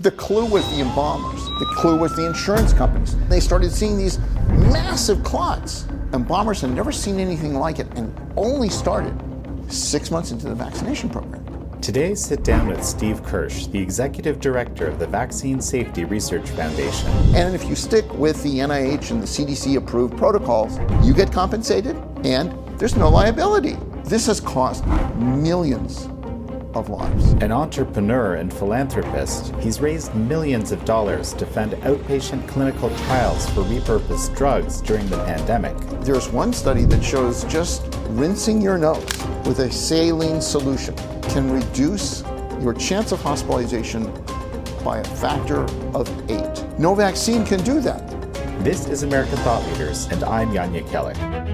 The clue was the embalmers. The clue was the insurance companies. They started seeing these massive clots. Embalmers had never seen anything like it and only started six months into the vaccination program. Today, sit down with Steve Kirsch, the executive director of the Vaccine Safety Research Foundation. And if you stick with the NIH and the CDC approved protocols, you get compensated and there's no liability. This has cost millions of lives. An entrepreneur and philanthropist, he's raised millions of dollars to fund outpatient clinical trials for repurposed drugs during the pandemic. There's one study that shows just rinsing your nose with a saline solution can reduce your chance of hospitalization by a factor of eight. No vaccine can do that. This is American Thought Leaders, and I'm Jan Jekielek.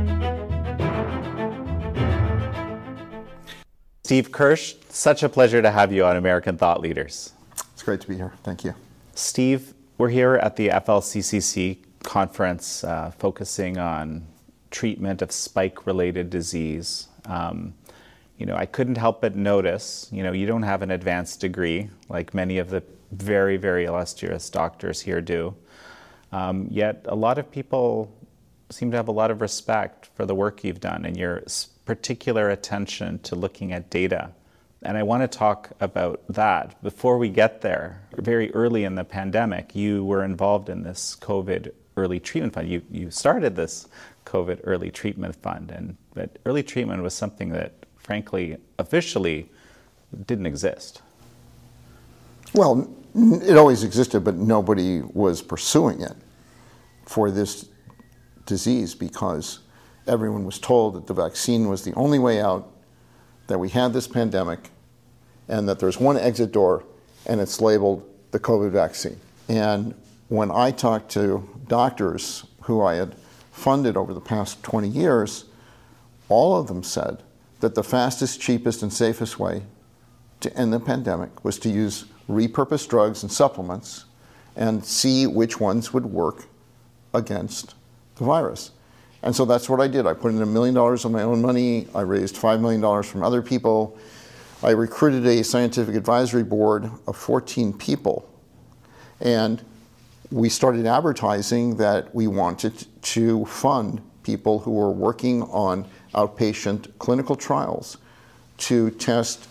Steve Kirsch, such a pleasure to have you on American Thought Leaders. It's great to be here. Thank you. Steve, we're here at the FLCCC conference uh, focusing on treatment of spike related disease. Um, you know, I couldn't help but notice, you know, you don't have an advanced degree like many of the very, very illustrious doctors here do. Um, yet a lot of people seem to have a lot of respect for the work you've done and your particular attention to looking at data. And I want to talk about that. Before we get there, very early in the pandemic, you were involved in this COVID early treatment fund. You, you started this COVID early treatment fund, and but early treatment was something that, frankly, officially didn't exist. Well, it always existed, but nobody was pursuing it for this disease because everyone was told that the vaccine was the only way out, that we had this pandemic, and that there's one exit door, and it's labeled the COVID vaccine. And when I talked to doctors who I had funded over the past 20 years, all of them said that the fastest, cheapest, and safest way to end the pandemic was to use repurposed drugs and supplements and see which ones would work against the virus. And so that's what I did. I put in a million dollars of my own money. I raised $5 million from other people. I recruited a scientific advisory board of 14 people. And we started advertising that we wanted to fund people who were working on outpatient clinical trials to test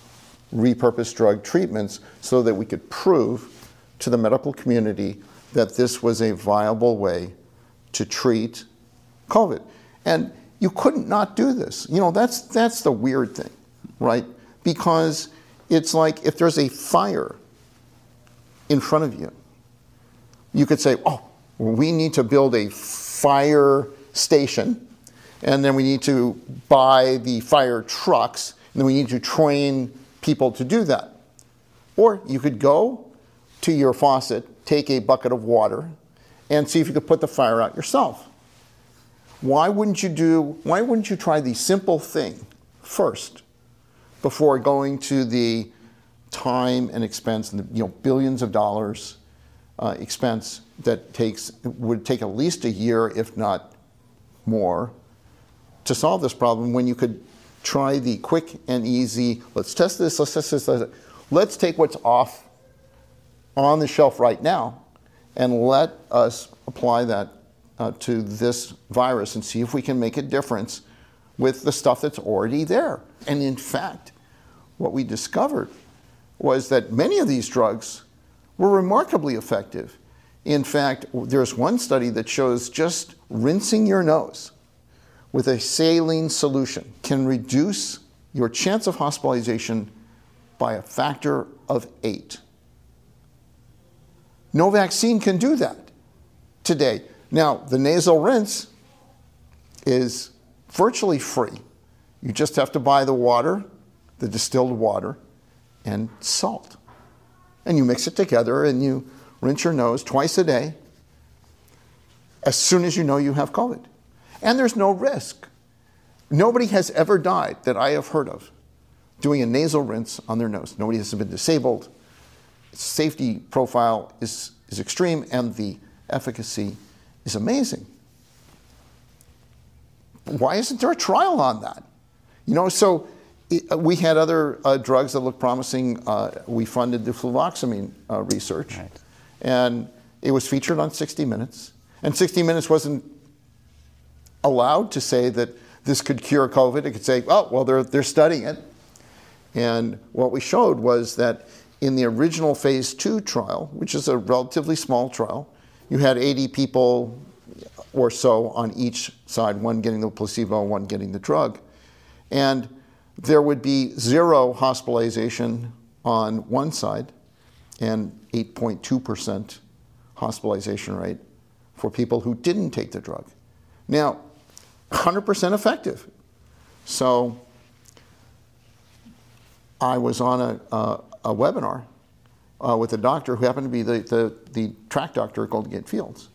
repurposed drug treatments so that we could prove to the medical community that this was a viable way to treat COVID. And you couldn't not do this. You know, that's, that's the weird thing, right? Because it's like if there's a fire in front of you, you could say, oh, we need to build a fire station, and then we need to buy the fire trucks, and then we need to train people to do that. Or you could go to your faucet, take a bucket of water, and see if you could put the fire out yourself. Why wouldn't you do, why wouldn't you try the simple thing first before going to the time and expense and the you know, billions of dollars uh, expense that takes, would take at least a year, if not more, to solve this problem when you could try the quick and easy, let's test this, let's test this, let's, let's take what's off on the shelf right now and let us apply that uh, to this virus and see if we can make a difference with the stuff that's already there. And in fact, what we discovered was that many of these drugs were remarkably effective. In fact, there's one study that shows just rinsing your nose with a saline solution can reduce your chance of hospitalization by a factor of eight. No vaccine can do that today. Now, the nasal rinse is virtually free. You just have to buy the water, the distilled water, and salt. And you mix it together and you rinse your nose twice a day as soon as you know you have COVID. And there's no risk. Nobody has ever died that I have heard of doing a nasal rinse on their nose. Nobody has been disabled. Safety profile is, is extreme and the efficacy is amazing. Why isn't there a trial on that? You know, so it- we had other uh, drugs that looked promising. Uh, we funded the fluvoxamine uh, research, Right. and it was featured on 60 Minutes. And 60 Minutes wasn't allowed to say that this could cure COVID. It could say, oh, well, they're, they're studying it. And what we showed was that in the original phase two trial, which is a relatively small trial, you had 80 people or so on each side, one getting the placebo, one getting the drug. And there would be zero hospitalization on one side and 8.2% hospitalization rate for people who didn't take the drug. Now, 100% effective. So I was on a, a, a webinar uh, with a doctor who happened to be the, the, the track doctor at Golden Gate Fields.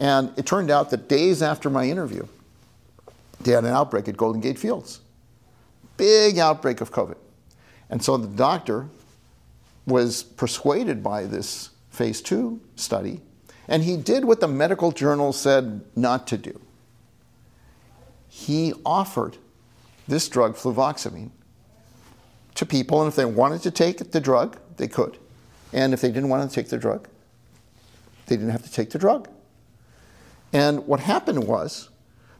And it turned out that days after my interview, they had an outbreak at Golden Gate Fields. Big outbreak of COVID. And so the doctor was persuaded by this phase two study, and he did what the medical journal said not to do. He offered this drug, fluvoxamine, to people, and if they wanted to take the drug, they could. And if they didn't want to take the drug, they didn't have to take the drug. And what happened was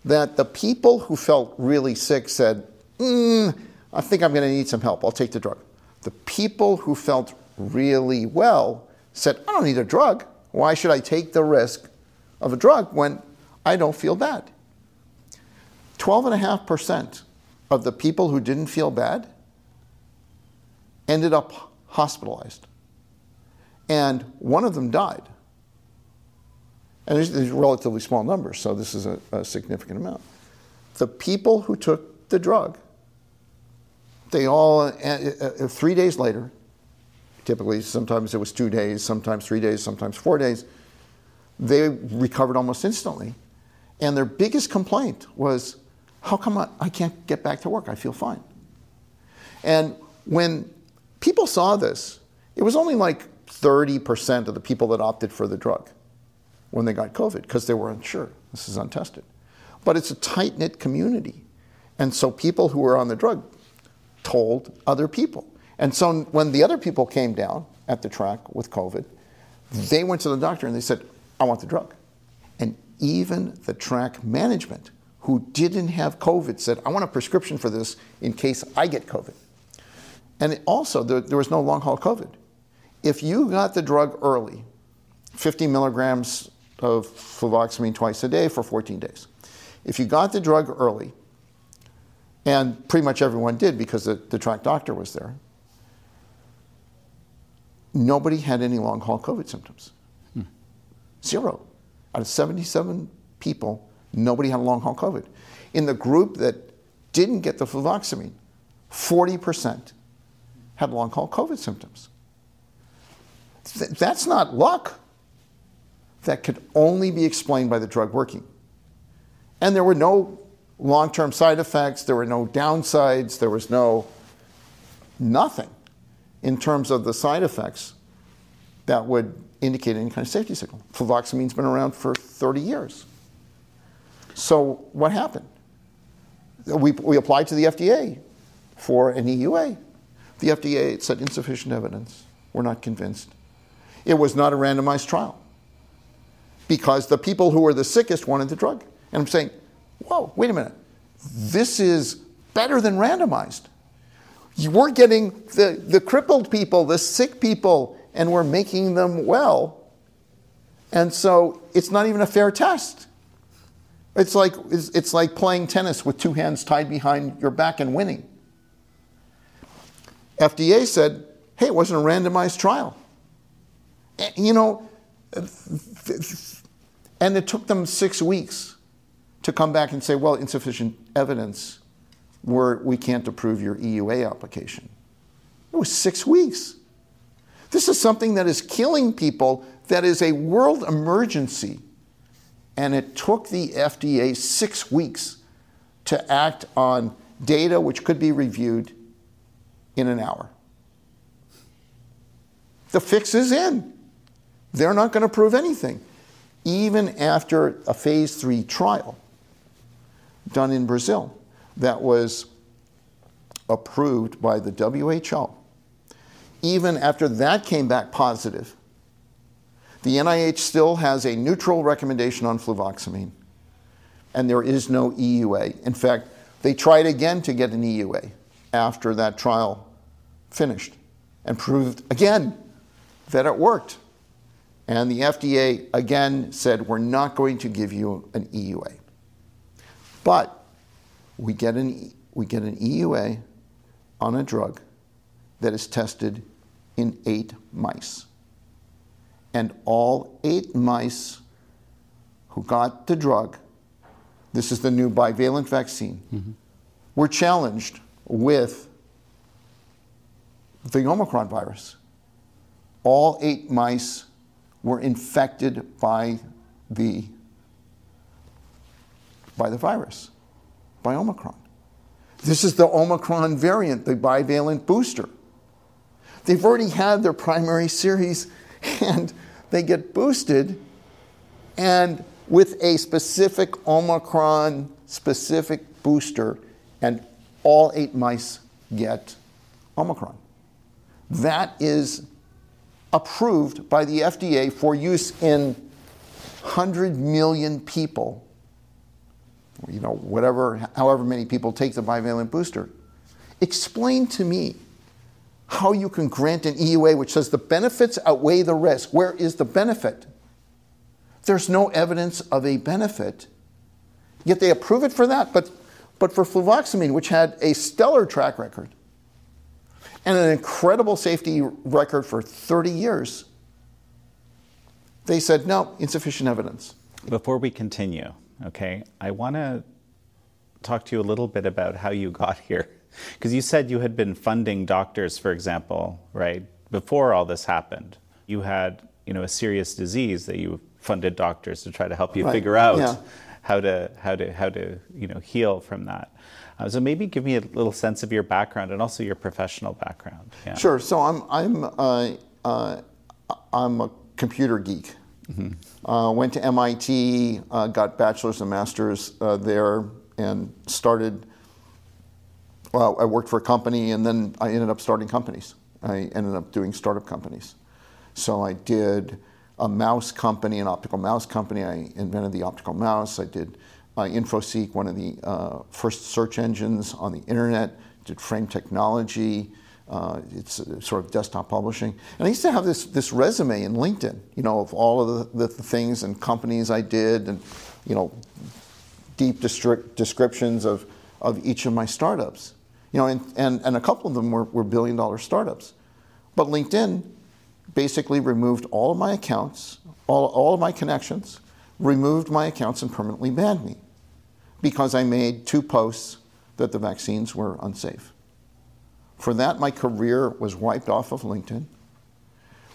that the people who felt really sick said, mm, I think I'm going to need some help. I'll take the drug. The people who felt really well said, I don't need a drug. Why should I take the risk of a drug when I don't feel bad? 12.5% of the people who didn't feel bad ended up hospitalized. And one of them died. And these are relatively small numbers, so this is a, a significant amount. The people who took the drug, they all, uh, uh, three days later, typically sometimes it was two days, sometimes three days, sometimes four days, they recovered almost instantly. And their biggest complaint was, how come I, I can't get back to work? I feel fine. And when people saw this, it was only like 30% of the people that opted for the drug when they got COVID because they were unsure. This is untested. But it's a tight knit community. And so people who were on the drug told other people. And so when the other people came down at the track with COVID, they went to the doctor and they said, I want the drug. And even the track management, who didn't have COVID, said, I want a prescription for this in case I get COVID. And also, there, there was no long haul COVID. If you got the drug early, 50 milligrams of fluvoxamine twice a day for 14 days. If you got the drug early, and pretty much everyone did because the, the track doctor was there, nobody had any long haul COVID symptoms. Hmm. Zero. Out of 77 people, nobody had long haul COVID. In the group that didn't get the fluvoxamine, 40% had long haul COVID symptoms. Th- that's not luck. That could only be explained by the drug working. And there were no long term side effects, there were no downsides, there was no nothing in terms of the side effects that would indicate any kind of safety signal. Fluvoxamine's been around for 30 years. So what happened? We, we applied to the FDA for an EUA. The FDA said insufficient evidence. We're not convinced. It was not a randomized trial because the people who were the sickest wanted the drug. And I'm saying, whoa, wait a minute. This is better than randomized. You- We're getting the, the crippled people, the sick people, and we're making them well. And so it's not even a fair test. It's like, it's, it's like playing tennis with two hands tied behind your back and winning. FDA said, hey, it wasn't a randomized trial. And, You know, and it took them six weeks to come back and say, well, insufficient evidence, we're, we can't approve your EUA application. It was six weeks. This is something that is killing people, that is a world emergency. And it took the FDA six weeks to act on data which could be reviewed in an hour. The fix is in. They're not going to prove anything. Even after a phase three trial done in Brazil that was approved by the WHO, even after that came back positive, the NIH still has a neutral recommendation on fluvoxamine, and there is no EUA. In fact, they tried again to get an EUA after that trial finished and proved again that it worked. And the FDA again said, We're not going to give you an EUA. But we get an, we get an EUA on a drug that is tested in eight mice. And all eight mice who got the drug, this is the new bivalent vaccine, mm-hmm. were challenged with the Omicron virus. All eight mice were infected by the, by the virus, by Omicron. This is the Omicron variant, the bivalent booster. They've already had their primary series and they get boosted and with a specific Omicron specific booster, and all eight mice get Omicron. That is approved by the FDA for use in 100 million people, you know, whatever, however many people take the bivalent booster. Explain to me how you can grant an EUA which says the benefits outweigh the risk. Where is the benefit? There's no evidence of a benefit. Yet they approve it for that, but, but for fluvoxamine, which had a stellar track record, and an incredible safety record for 30 years, they said, no, insufficient evidence. Before we continue, okay, I want to talk to you a little bit about how you got here. Because you said you had been funding doctors, for example, right, before all this happened. You had, you know, a serious disease that you funded doctors to try to help you right. figure out yeah. how to how to how to you know heal from that. Uh, so maybe give me a little sense of your background and also your professional background. Yeah. Sure. So I'm I'm uh, uh, I'm a computer geek. Mm-hmm. Uh, went to MIT, uh, got bachelor's and master's uh, there, and started. Well, I worked for a company, and then I ended up starting companies. I ended up doing startup companies. So I did a mouse company, an optical mouse company. I invented the optical mouse. I did uh, Infoseek, one of the uh, first search engines on the internet, did frame technology. Uh, it's sort of desktop publishing. And I used to have this, this resume in LinkedIn, you know, of all of the, the things and companies I did and, you know, deep descriptions of, of each of my startups. You know, and, and, and a couple of them were, were billion dollar startups. But LinkedIn basically removed all of my accounts, all, all of my connections, removed my accounts and permanently banned me because I made two posts that the vaccines were unsafe. For that, my career was wiped off of LinkedIn.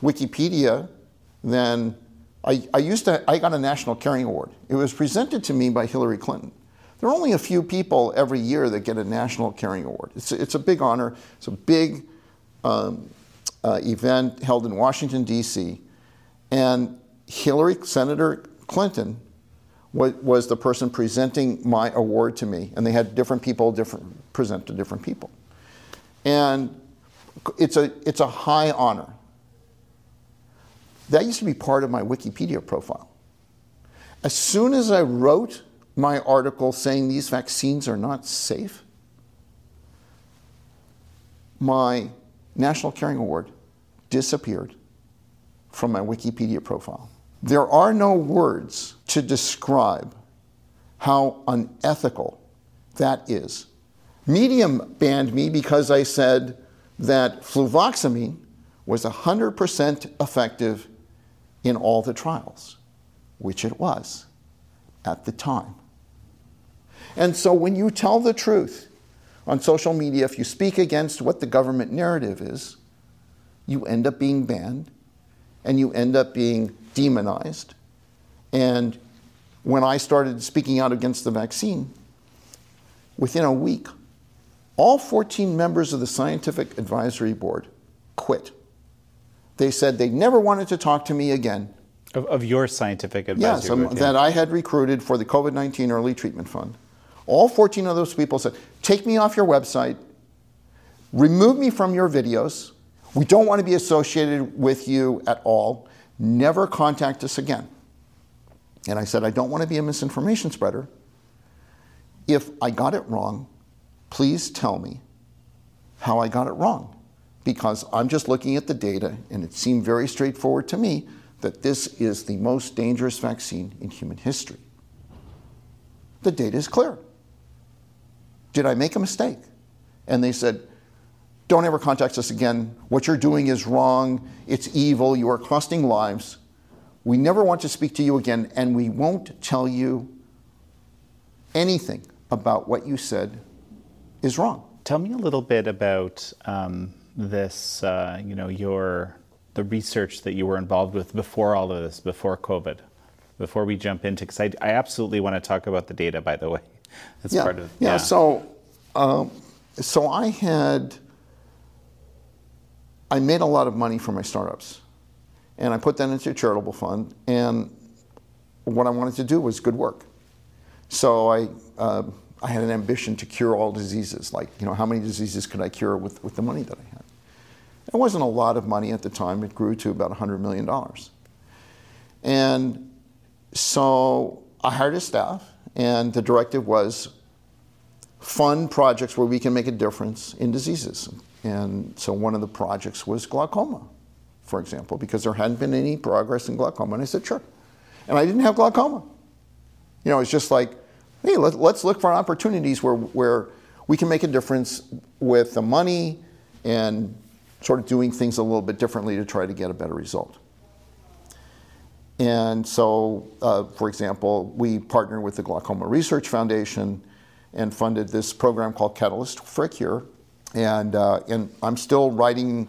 Wikipedia, then, I, I used to, I got a National Caring Award. It was presented to me by Hillary Clinton. There are only a few people every year that get a National Caring Award. It's, it's a big honor. It's a big um, uh, event held in Washington, D.C. And Hillary, Senator Clinton, was, the person presenting my award to me. And they had different people different, present to different people. And it's a, it's a high honor. That used to be part of my Wikipedia profile. As soon as I wrote my article saying these vaccines are not safe, my National Caring Award disappeared from my Wikipedia profile. There are no words to describe how unethical that is. Medium banned me because I said that fluvoxamine was 100% effective in all the trials, which it was at the time. And so when you tell the truth on social media, if you speak against what the government narrative is, you end up being banned and you end up being demonized. And when I started speaking out against the vaccine, within a week, all 14 members of the scientific advisory board quit. They said they never wanted to talk to me again. Of, of your scientific advisory yes, um, board? Yes, that I had recruited for the COVID 19 Early Treatment Fund. All 14 of those people said, Take me off your website. remove me from your videos. We don't want to be associated with you at all. Never contact us again. And I said, I don't want to be a misinformation spreader. If I got it wrong, please tell me how I got it wrong. Because I'm just looking at the data, and it seemed very straightforward to me that this is the most dangerous vaccine in human history. The data is clear. Did I make a mistake? And they said, Don't ever contact us again. What you're doing is wrong. It's evil. You are costing lives. We never want to speak to you again, and we won't tell you anything about what you said is wrong. Tell me a little bit about um, this, uh, you know, your the research that you were involved with before all of this, before COVID, before we jump into, because I, I, absolutely want to talk about the data, by the way. That's yeah, part of yeah. yeah. So, um, so I had, I made a lot of money from my startups, and I put that into a charitable fund. And what I wanted to do was good work. So I, uh, I had an ambition to cure all diseases. Like, you know, how many diseases could I cure with, with the money that I had? It wasn't a lot of money at the time. It grew to about $100 million. And so I hired a staff, and the directive was fund projects where we can make a difference in diseases. And so one of the projects was glaucoma, for example, because there hadn't been any progress in glaucoma. And I said, sure. And I didn't have glaucoma. You know, it's just like, hey, let, us look for opportunities where, where we can make a difference with the money and sort of doing things a little bit differently to try to get a better result. And so, uh, for example, we partnered with the Glaucoma Research Foundation and funded this program called Catalyst for a Cure. And, uh, and I'm still writing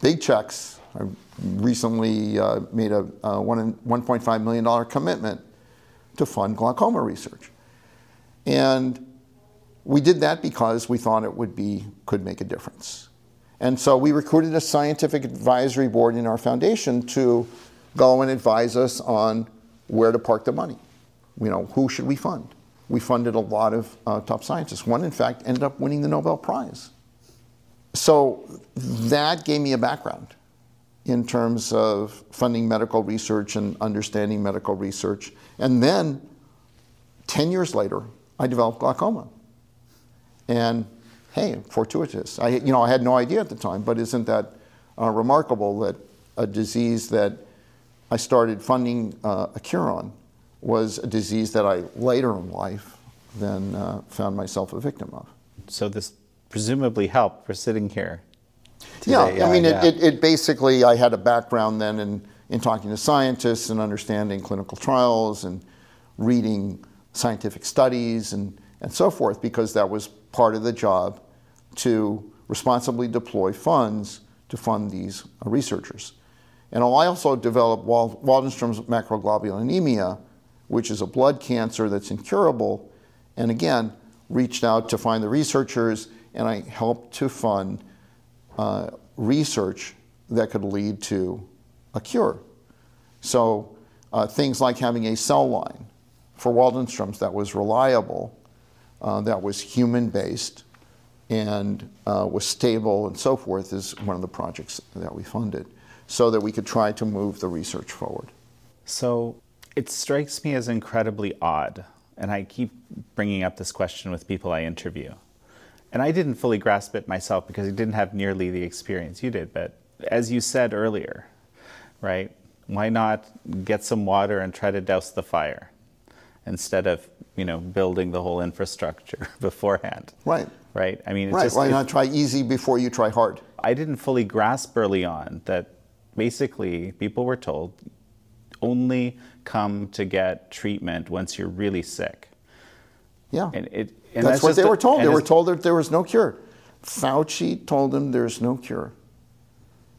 big checks. I recently uh, made a, a one, $1.5 million commitment to fund glaucoma research. And we did that because we thought it would be, could make a difference. And so we recruited a scientific advisory board in our foundation to go and advise us on where to park the money. You know, who should we fund? We funded a lot of uh, top scientists. One, in fact, ended up winning the Nobel Prize. So that gave me a background in terms of funding medical research and understanding medical research. And then, 10 years later, I developed glaucoma. And hey, fortuitous. I, you know, I had no idea at the time, but isn't that uh, remarkable that a disease that I started funding uh, a cure on was a disease that I later in life then uh, found myself a victim of. So this presumably helped for sitting here. Today. Yeah, I mean, yeah. It, it, it, basically, I had a background then in, in talking to scientists and understanding clinical trials and reading scientific studies and, and so forth because that was part of the job to responsibly deploy funds to fund these uh, researchers. And I also developed Waldenstrom's macroglobulinemia, which is a blood cancer that's incurable, and again, reached out to find the researchers, and I helped to fund uh, research that could lead to a cure. So uh, things like having a cell line for Waldenstrom's that was reliable, uh, that was human based, and uh, was stable and so forth is one of the projects that we funded so that we could try to move the research forward. So it strikes me as incredibly odd, and I keep bringing up this question with people I interview. And I didn't fully grasp it myself because I didn't have nearly the experience you did. But as you said earlier, right, why not get some water and try to douse the fire instead of you know building the whole infrastructure beforehand? Right right? I mean, right. Just, why not try easy before you try hard? I didn't fully grasp early on that basically people were told only come to get treatment once you're really sick. Yeah, and it, and that's, that's, what they were told. They were told that there was no cure. Fauci told them there's no cure.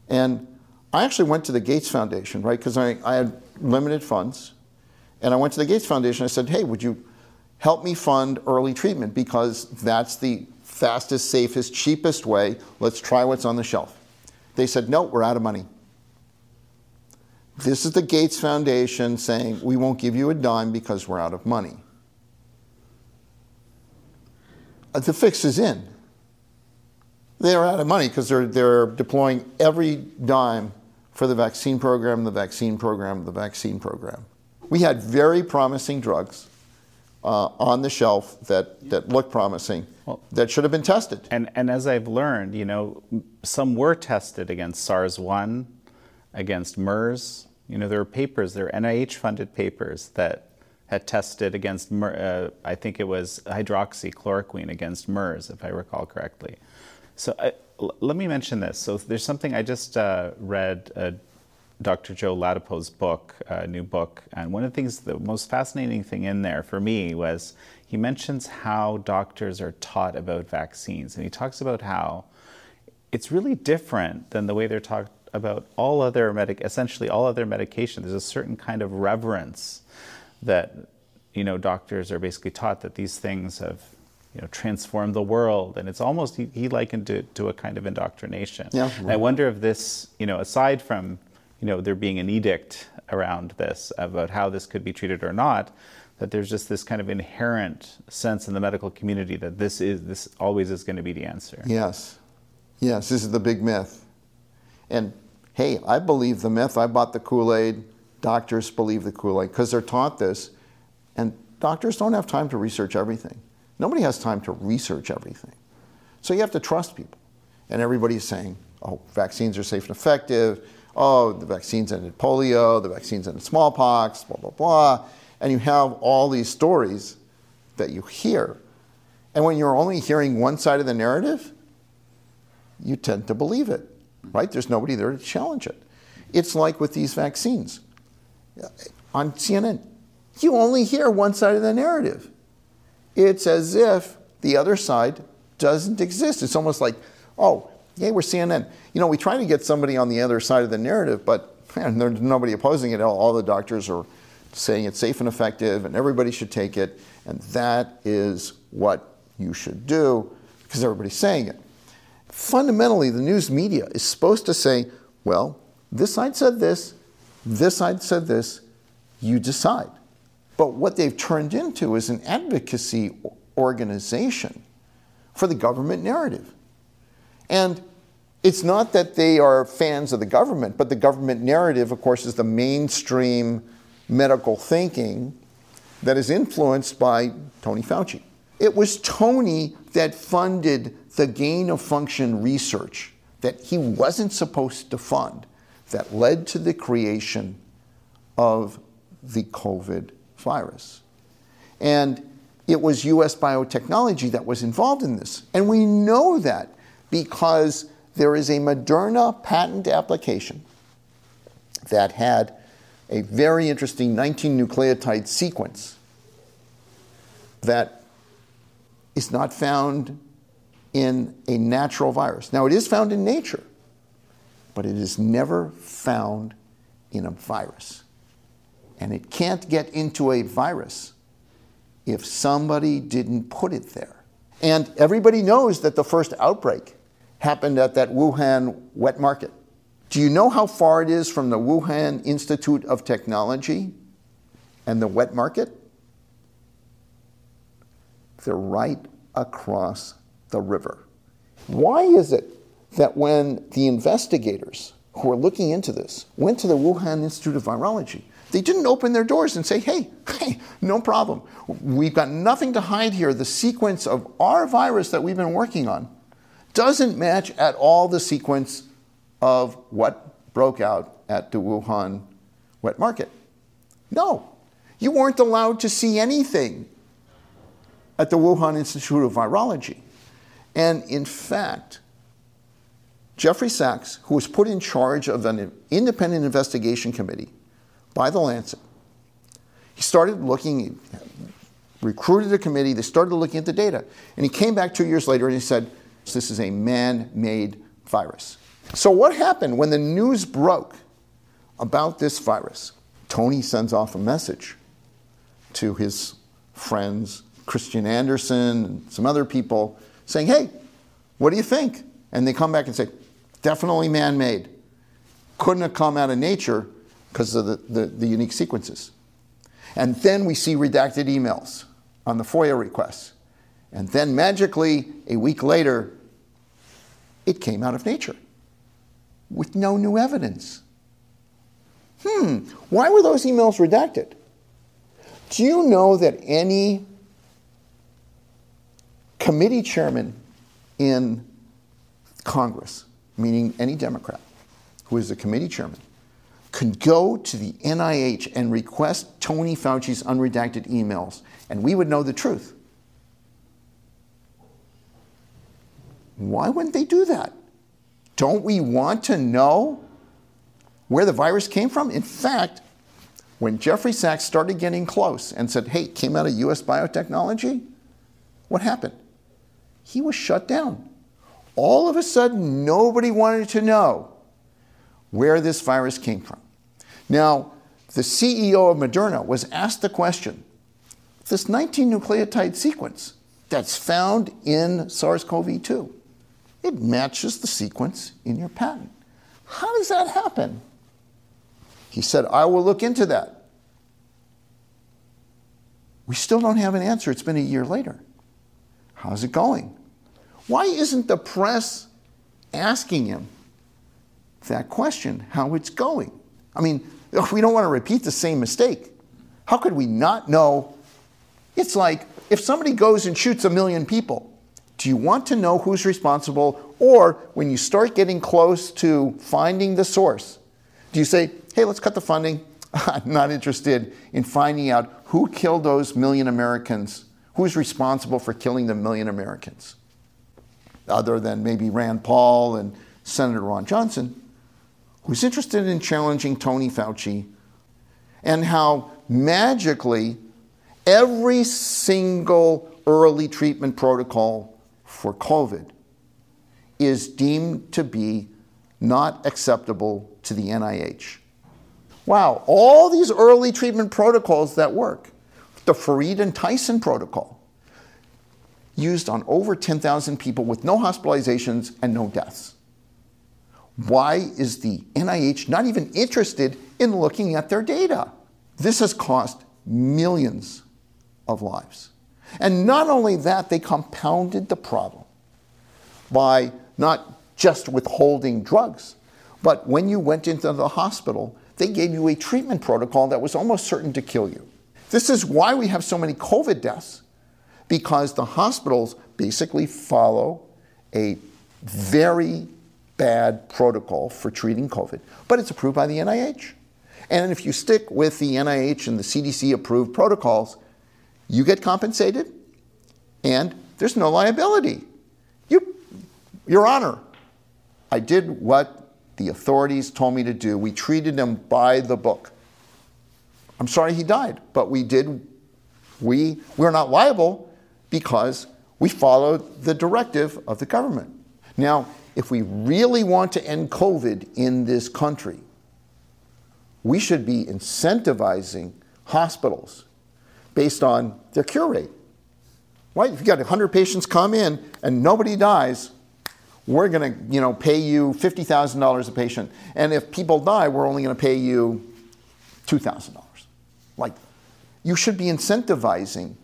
And I actually went to the Gates Foundation, right? Because I, I had limited funds. And I went to the Gates Foundation. I said, hey, would you help me fund early treatment? Because that's the fastest, safest, cheapest way. Let's try what's on the shelf. They said, no, we're out of money. This is the Gates Foundation saying, we won't give you a dime because we're out of money. Uh, the fix is in. they're out of money because they're, they're deploying every dime for the vaccine program, the vaccine program, the vaccine program. We had very promising drugs uh, on the shelf that, that looked promising well, that should have been tested. And, and as I've learned, you know, some were tested against SARS 1, against MERS. You know, there were papers, there were NIH funded papers that tested against, uh, I think it was hydroxychloroquine against MERS, if I recall correctly. So uh, let me mention this. So there's something I just uh, read uh, Dr. Joe Ladapo's book, uh, new book, and one of the things, the most fascinating thing in there for me was he mentions how doctors are taught about vaccines, and he talks about how it's really different than the way they're taught about all other medic, essentially all other medication. There's a certain kind of reverence that you know doctors are basically taught that these things have you know transformed the world, and it's almost he, he likened it to a kind of indoctrination. Yeah. And I wonder if this, you know, aside from you know there being an edict around this about how this could be treated or not, that there's just this kind of inherent sense in the medical community that this is this always is going to be the answer. Yes, yes, this is the big myth, and hey, I believe the myth. I bought the Kool Aid. Doctors believe the Kool Aid because they're taught this, and doctors don't have time to research everything. Nobody has time to research everything. So you have to trust people. And everybody's saying, oh, vaccines are safe and effective. Oh, the vaccines ended polio, the vaccines ended smallpox, blah, blah, blah. And you have all these stories that you hear. And when you're only hearing one side of the narrative, you tend to believe it, right? There's nobody there to challenge it. It's like with these vaccines. On CNN, you only hear one side of the narrative it's as if the other side doesn't exist. It's almost like, oh, yeah, we're CNN. You know, we try to get somebody on the other side of the narrative, but man, there's nobody opposing it. All, all the doctors are saying it's safe and effective and everybody should take it. And that is what you should do because everybody's saying it. Fundamentally, the news media is supposed to say, well, this side said this, this side said this, you decide. But what they've turned into is an advocacy organization for the government narrative. And it's not that they are fans of the government, but the government narrative, of course, is the mainstream medical thinking that is influenced by Tony Fauci. It was Tony that funded the gain of function research that he wasn't supposed to fund that led to the creation of the COVID virus. And it was US biotechnology that was involved in this. And we know that because there is a Moderna patent application that had a very interesting 19 nucleotide sequence that is not found in a natural virus. Now, it is found in nature, but it is never found in a virus. And it can't get into a virus if somebody didn't put it there. And everybody knows that the first outbreak happened at that Wuhan wet market. Do you know how far it is from the Wuhan Institute of Technology and the wet market? They're right across the river. Why is it that when the investigators who are looking into this went to the Wuhan Institute of Virology, they didn't open their doors and say, hey, hey, no problem. We've got nothing to hide here. The sequence of our virus that we've been working on doesn't match at all the sequence of what broke out at the Wuhan wet market. No, you weren't allowed to see anything at the Wuhan Institute of Virology. And in fact, Jeffrey Sachs, who was put in charge of an independent investigation committee by the Lancet. He started looking, recruited a committee, they started looking at the data. And he came back two years later and he said, This is a man made virus. So, what happened when the news broke about this virus? Tony sends off a message to his friends, Kristian Andersen and some other people, saying, Hey, what do you think? And they come back and say, Definitely man made. Couldn't have come out of nature because of the, the, the, unique sequences. And then we see redacted emails on the FOIA requests. And then magically, a week later, it came out of nature with no new evidence. Hmm, why were those emails redacted? Do you know that any committee chairman in Congress, meaning any Democrat who is a committee chairman, could go to the NIH and request Tony Fauci's unredacted emails, and we would know the truth? Why wouldn't they do that? Don't we want to know where the virus came from? In fact, when Jeffrey Sachs started getting close and said, hey, came out of US biotechnology, what happened? He was shut down. All of a sudden, nobody wanted to know where this virus came from. Now, the CEO of Moderna was asked the question this 19 nucleotide sequence that's found in SARS CoV 2 it matches the sequence in your patent. How does that happen? He said, I will look into that. We still don't have an answer. It's been a year later. How's it going? Why isn't the press asking him that question, how it's going? I mean, we don't want to repeat the same mistake. How could we not know? It's like if somebody goes and shoots a million people, do you want to know who's responsible? Or when you start getting close to finding the source, do you say, hey, let's cut the funding? I'm not interested in finding out who killed those million Americans, who's responsible for killing the million Americans, other than maybe Rand Paul and Senator Ron Johnson, who's interested in challenging Tony Fauci and how magically every single early treatment protocol for COVID is deemed to be not acceptable to the NIH. Wow, all these early treatment protocols that work, the Fareed and Tyson protocol, used on over 10,000 people with no hospitalizations and no deaths. Why is the NIH not even interested in looking at their data? This has cost millions of lives. And not only that, they compounded the problem by not just withholding drugs, but when you went into the hospital, they gave you a treatment protocol that was almost certain to kill you. This is why we have so many COVID deaths, because the hospitals basically follow a very bad protocol for treating COVID, but it's approved by the NIH. And if you stick with the NIH and the CDC approved protocols, you get compensated, and there's no liability. You, Your Honor, I did what the authorities told me to do. We treated him by the book. I'm sorry he died, but we did, we, we're not liable because we followed the directive of the government. Now, if we really want to end COVID in this country, we should be incentivizing hospitals based on their cure rate. Right? If you got 100 patients come in and nobody dies, we're going to, you know, pay you $50,000 a patient. And if people die, we're only going to pay you $2,000. Like, you should be incentivizing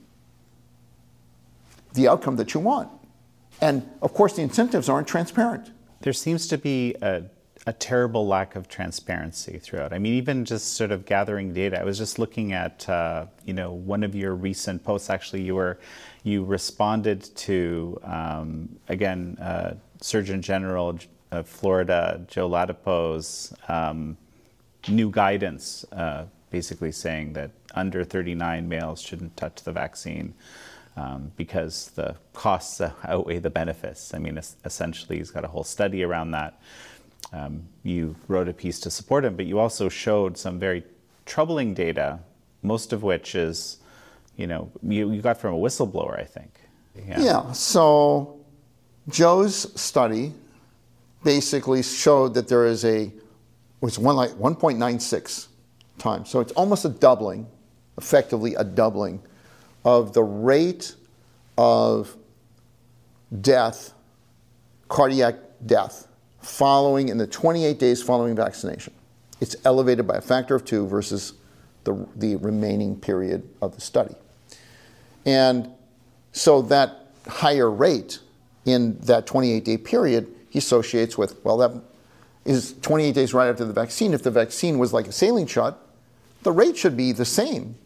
the outcome that you want. And of course, the incentives aren't transparent. There seems to be a a terrible lack of transparency throughout. I mean, even just sort of gathering data. I was just looking at, uh, you know, one of your recent posts. Actually, you were, you responded to um, again, uh, Surgeon General of Florida, Joe Ladapo's um, new guidance, uh, basically saying that under 39 males shouldn't touch the vaccine. Um, because the costs outweigh the benefits. I mean, essentially, he's got a whole study around that um, you wrote a piece to support him, but you also showed some very troubling data, most of which is, you know, you, you got from a whistleblower, I think. Yeah. yeah. So Joe's study basically showed that there is a was one like 1.96 times. So it's almost a doubling, effectively a doubling of the rate of death, cardiac death following in the 28 days following vaccination. It's elevated by a factor of two versus the, the remaining period of the study. And so that higher rate in that 28 day period he associates with, well, that is 28 days right after the vaccine. If the vaccine was like a saline shot, the rate should be the same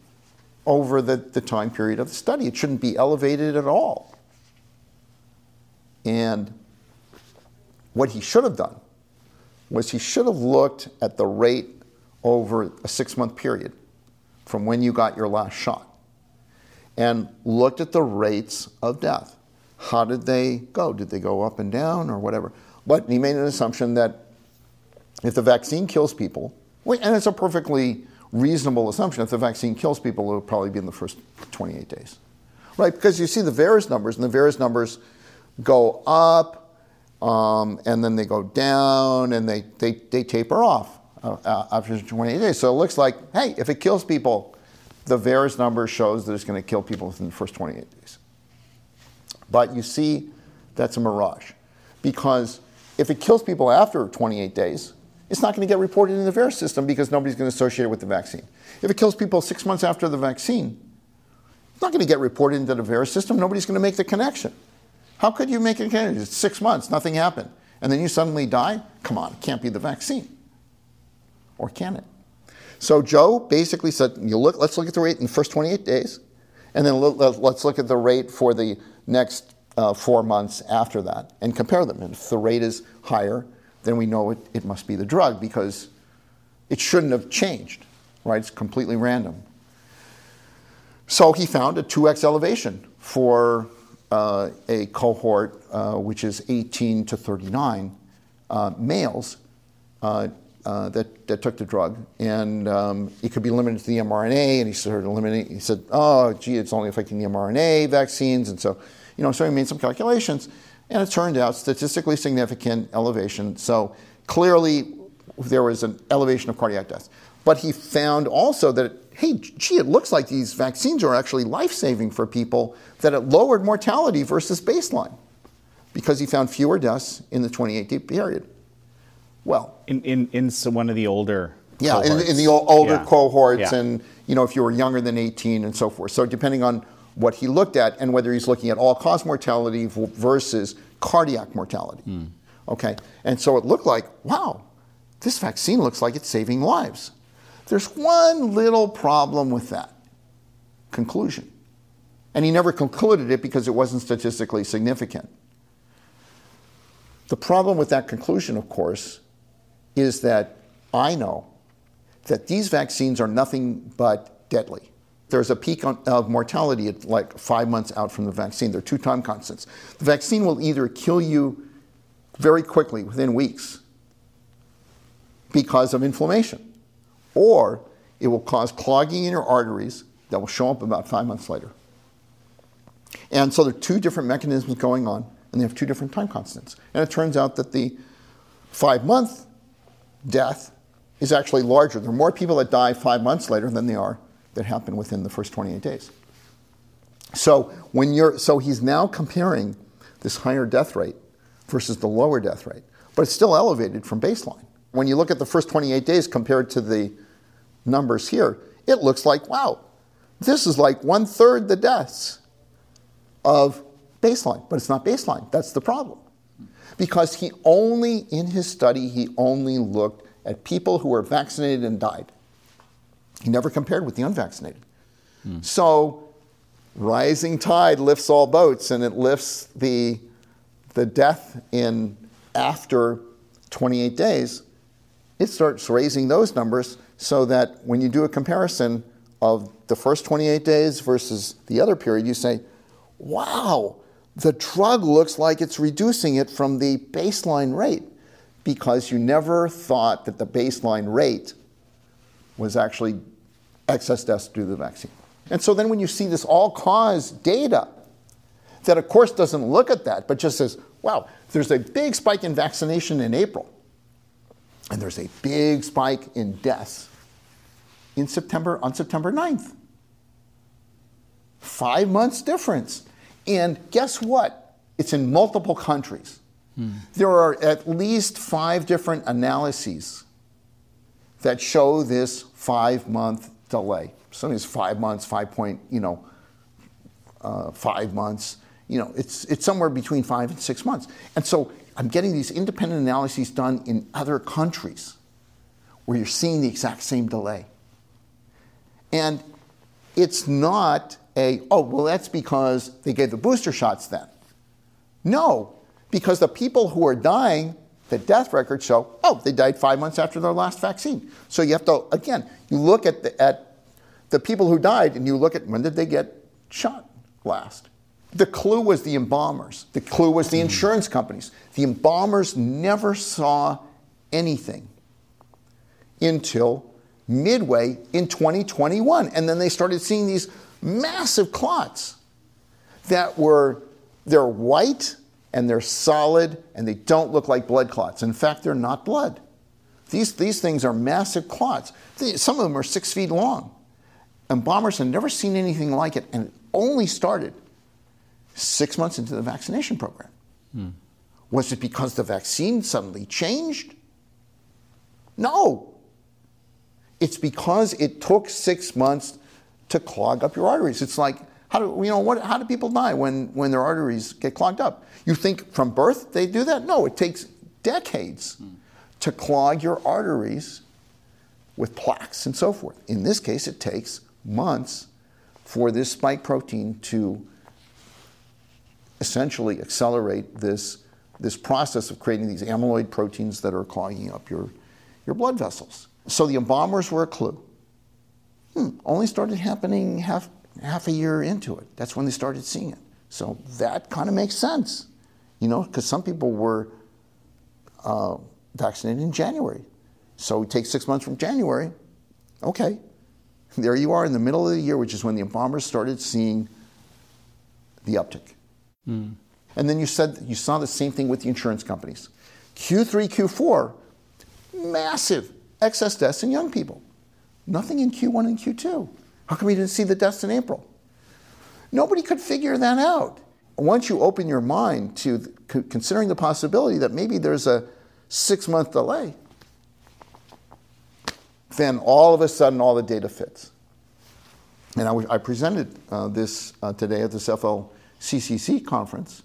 over the, the time period of the study. It shouldn't be elevated at all. And what he should have done was he should have looked at the rate over a six month period from when you got your last shot and looked at the rates of death. How did they go? Did they go up and down or whatever? But he made an assumption that if the vaccine kills people, and it's a perfectly reasonable assumption, if the vaccine kills people, it'll probably be in the first 28 days. Right? Because you see the VAERS numbers, and the VAERS numbers go up, um, and then they go down, and they, they, they taper off uh, uh after 28 days. So it looks like, hey, if it kills people, the VAERS number shows that it's going to kill people within the first 28 days. But you see, that's a mirage. Because if it kills people after 28 days, it's not going to get reported in the VAERS system because nobody's going to associate it with the vaccine. If it kills people six months after the vaccine, it's not going to get reported into the VAERS system. Nobody's going to make the connection. How could you make a connection? It's six months, nothing happened. And then you suddenly die? Come on, it can't be the vaccine. Or can it? So Joe basically said, you look, let's look at the rate in the first 28 days, and then let's look at the rate for the next uh, four months after that and compare them. And if the rate is higher, then we know it, it must be the drug because it shouldn't have changed, right? It's completely random. So he found a 2x elevation for uh, a cohort uh, which is 18 to 39 uh, males uh, uh, that, that took the drug. And um, it could be limited to the mRNA, and he started eliminating, he said, oh, gee, it's only affecting the mRNA vaccines. And so, you know, so he made some calculations. And it turned out statistically significant elevation. So clearly there was an elevation of cardiac death. But he found also that, hey, gee, it looks like these vaccines are actually life saving for people, that it lowered mortality versus baseline because he found fewer deaths in the 28 day period. Well, in, in, in one of the older yeah, in, in, the older yeah. cohorts, yeah. and you know if you were younger than 18 and so forth. So depending on what he looked at and whether he's looking at all cause mortality versus cardiac mortality. Mm. Okay? And so it looked like, wow, this vaccine looks like it's saving lives. There's one little problem with that conclusion. And he never concluded it because it wasn't statistically significant. The problem with that conclusion, of course, is that I know that these vaccines are nothing but deadly. There's a peak of mortality at like five months out from the vaccine. There are two time constants. The vaccine will either kill you very quickly, within weeks, because of inflammation, or it will cause clogging in your arteries that will show up about five months later. And so there are two different mechanisms going on, and they have two different time constants. And it turns out that the five month death is actually larger. There are more people that die five months later than there are that happened within the first 28 days. So when you're so he's now comparing this higher death rate versus the lower death rate, but it's still elevated from baseline. When you look at the first 28 days compared to the numbers here, it looks like wow, this is like one third the deaths of baseline, but it's not baseline. That's the problem. Because he only, in his study, he only looked at people who were vaccinated and died. He never compared with the unvaccinated. So, rising tide lifts all boats, and it lifts the, the death in after 28 days. It starts raising those numbers so that when you do a comparison of the first 28 days versus the other period, you say, wow, the drug looks like it's reducing it from the baseline rate because you never thought that the baseline rate was actually excess deaths due to the vaccine. And so then when you see this all cause data, that of course doesn't look at that, but just says, wow, there's a big spike in vaccination in April, and there's a big spike in deaths in September on September 9th. Five months difference. And guess what? It's in multiple countries. Hmm. There are at least five different analyses that show this five month delay. Sometimes five months, five point, you know, uh, five months. You know, it's it's somewhere between five and six months. And so I'm getting these independent analyses done in other countries where you're seeing the exact same delay. And it's not a, oh, well, that's because they gave the booster shots then. No, because the people who are dying, the death records show, oh, they died five months after their last vaccine. So you have to, again, you look at the, at the people who died and you look at when did they get shot last. The clue was the embalmers. The clue was the hmm. insurance companies. The embalmers never saw anything until midway in 2021. And then they started seeing these massive clots that were, they're white and they're solid and they don't look like blood clots. In fact, they're not blood. These, these things are massive clots. Some of them are six feet long. And bombers had never seen anything like it, and it only started six months into the vaccination program. Hmm. Was it because the vaccine suddenly changed? No. It's because it took six months to clog up your arteries. It's like, how do, you know, what, how do people die when, when their arteries get clogged up? You think from birth they do that? No, it takes decades mm. to clog your arteries with plaques and so forth. In this case, it takes months for this spike protein to essentially accelerate this, this process of creating these amyloid proteins that are clogging up your, your blood vessels. So the embalmers were a clue. Hmm, only started happening half, half a year into it. That's when they started seeing it. So that kind of makes sense, you know, because some people were uh, vaccinated in January. So we take six months from January. Okay, there you are in the middle of the year, which is when the embalmers started seeing the uptick. Mm. And then you said you saw the same thing with the insurance companies. Q3, Q4, massive excess deaths in young people. Nothing in Q1 and Q2. How come we didn't see the dust in April? Nobody could figure that out. Once you open your mind to considering the possibility that maybe there's a six month delay, then all of a sudden all the data fits. And I, presented uh, this uh, today at this FLCCC conference.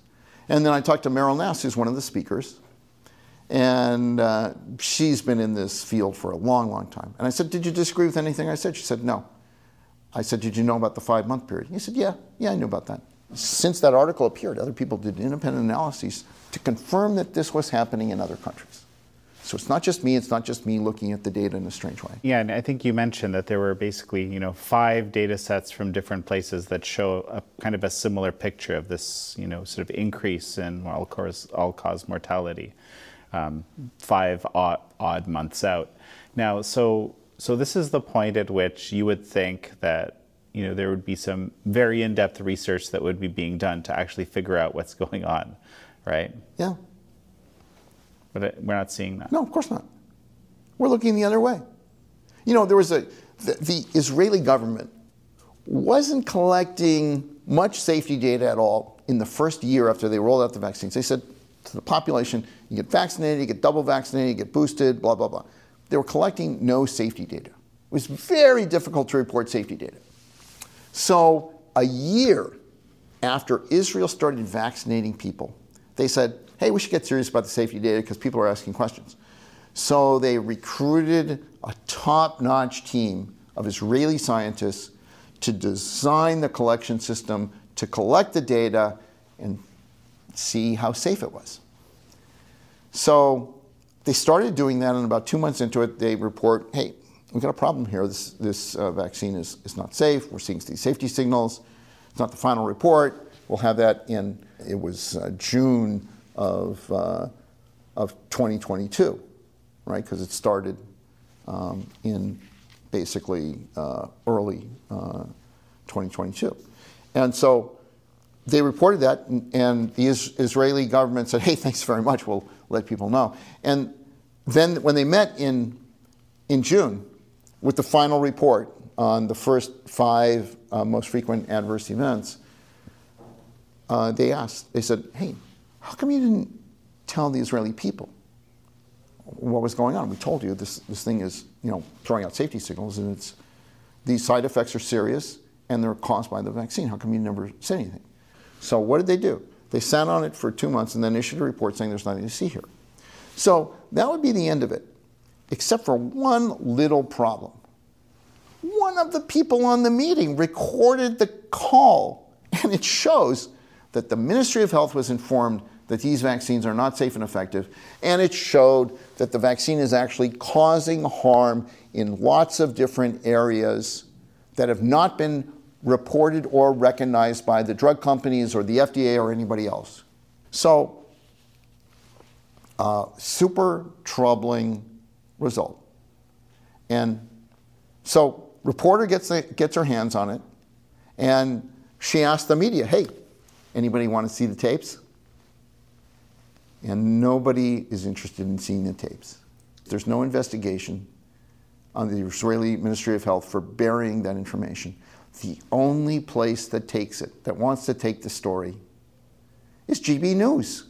And then I talked to Meryl Nass, who's one of the speakers. And uh, she's been in this field for a long, long time. And I said, Did you disagree with anything I said? She said, No. I said, Did you know about the five month period? He said, Yeah, yeah, I knew about that. Since that article appeared, other people did independent analyses to confirm that this was happening in other countries. So it's not just me, it's not just me looking at the data in a strange way. Yeah, and I think you mentioned that there were basically, you know, five data sets from different places that show a kind of a similar picture of this, you know, sort of increase in all cause, all cause mortality um, five odd, odd months out. Now, so so this is the point at which you would think that you know there would be some very in-depth research that would be being done to actually figure out what's going on, right? Yeah. But it, we're not seeing that. No, of course not. We're looking the other way. You know, there was a the, the Israeli government wasn't collecting much safety data at all in the first year after they rolled out the vaccines. They said to the population, you get vaccinated, you get double vaccinated, you get boosted, blah, blah, blah. They were collecting no safety data. It was very difficult to report safety data. So, a year after Israel started vaccinating people, they said, hey, we should get serious about the safety data because people are asking questions. So, they recruited a top notch team of Israeli scientists to design the collection system, to collect the data, and see how safe it was. So they started doing that, and about two months into it, they report, hey, we've got a problem here. This, this uh, vaccine is, is not safe. We're seeing these safety signals. It's not the final report. We'll have that in, it was uh, June of, uh, of 2022, right? Because it started um, in basically uh, early uh, 2022. And so they reported that, and the Israeli government said, hey, thanks very much, we'll let people know. And then when they met in, in June with the final report on the first five uh, most frequent adverse events, uh, they asked, they said, hey, how come you didn't tell the Israeli people what was going on? We told you this, this thing is, you know, throwing out safety signals, and it's, these side effects are serious, and they're caused by the vaccine. How come you never said anything? So what did they do? They sat on it for two months and then issued a report saying there's nothing to see here. So that would be the end of it, except for one little problem. One of the people on the meeting recorded the call, and it shows that the Ministry of Health was informed that these vaccines are not safe and effective, and it showed that the vaccine is actually causing harm in lots of different areas that have not been reported or recognized by the drug companies or the FDA or anybody else. So, uh, super troubling result. And so, reporter gets, the, gets her hands on it, and she asked the media, hey, anybody want to see the tapes? And nobody is interested in seeing the tapes. There's no investigation on the Israeli Ministry of Health for burying that information. The only place that takes it, that wants to take the story, is GB News.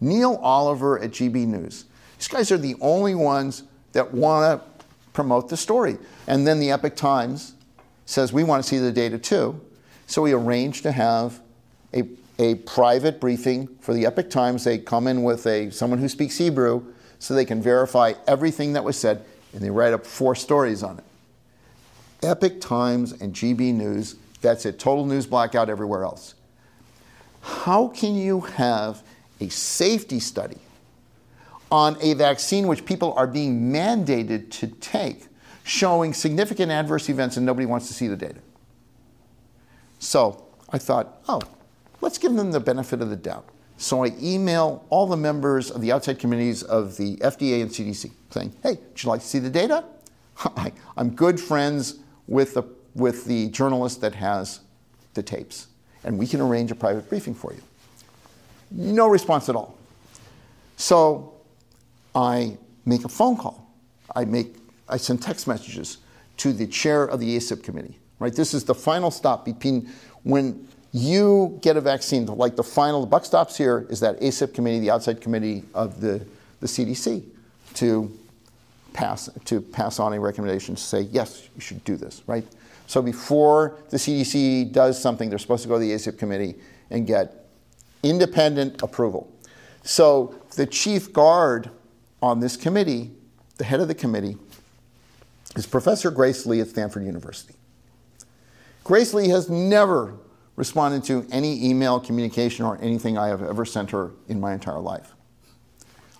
Neil Oliver at GB News. These guys are the only ones that want to promote the story. And then the Epoch Times says, we want to see the data too. So we arranged to have a, a private briefing for the Epoch Times. They come in with a, someone who speaks Hebrew so they can verify everything that was said, and they write up four stories on it. Epoch Times and GB News, that's it. Total news blackout everywhere else. How can you have a safety study on a vaccine which people are being mandated to take showing significant adverse events and nobody wants to see the data? So I thought, oh, let's give them the benefit of the doubt. So I email all the members of the outside committees of the FDA and CDC saying, hey, would you like to see the data? I'm good friends with the, with the journalist that has the tapes, and we can arrange a private briefing for you. No response at all. So I make a phone call. I make I send text messages to the chair of the ACIP committee. Right, this is the final stop between when you get a vaccine. Like the final, the buck stops here is that ACIP committee, the outside committee of the, the CDC, to pass, to pass on a recommendation to say, yes, you should do this, right? So before the CDC does something, they're supposed to go to the ACIP committee and get independent approval. So the chief guard on this committee, the head of the committee, is Professor Grace Lee at Stanford University. Grace Lee has never responded to any email communication or anything I have ever sent her in my entire life.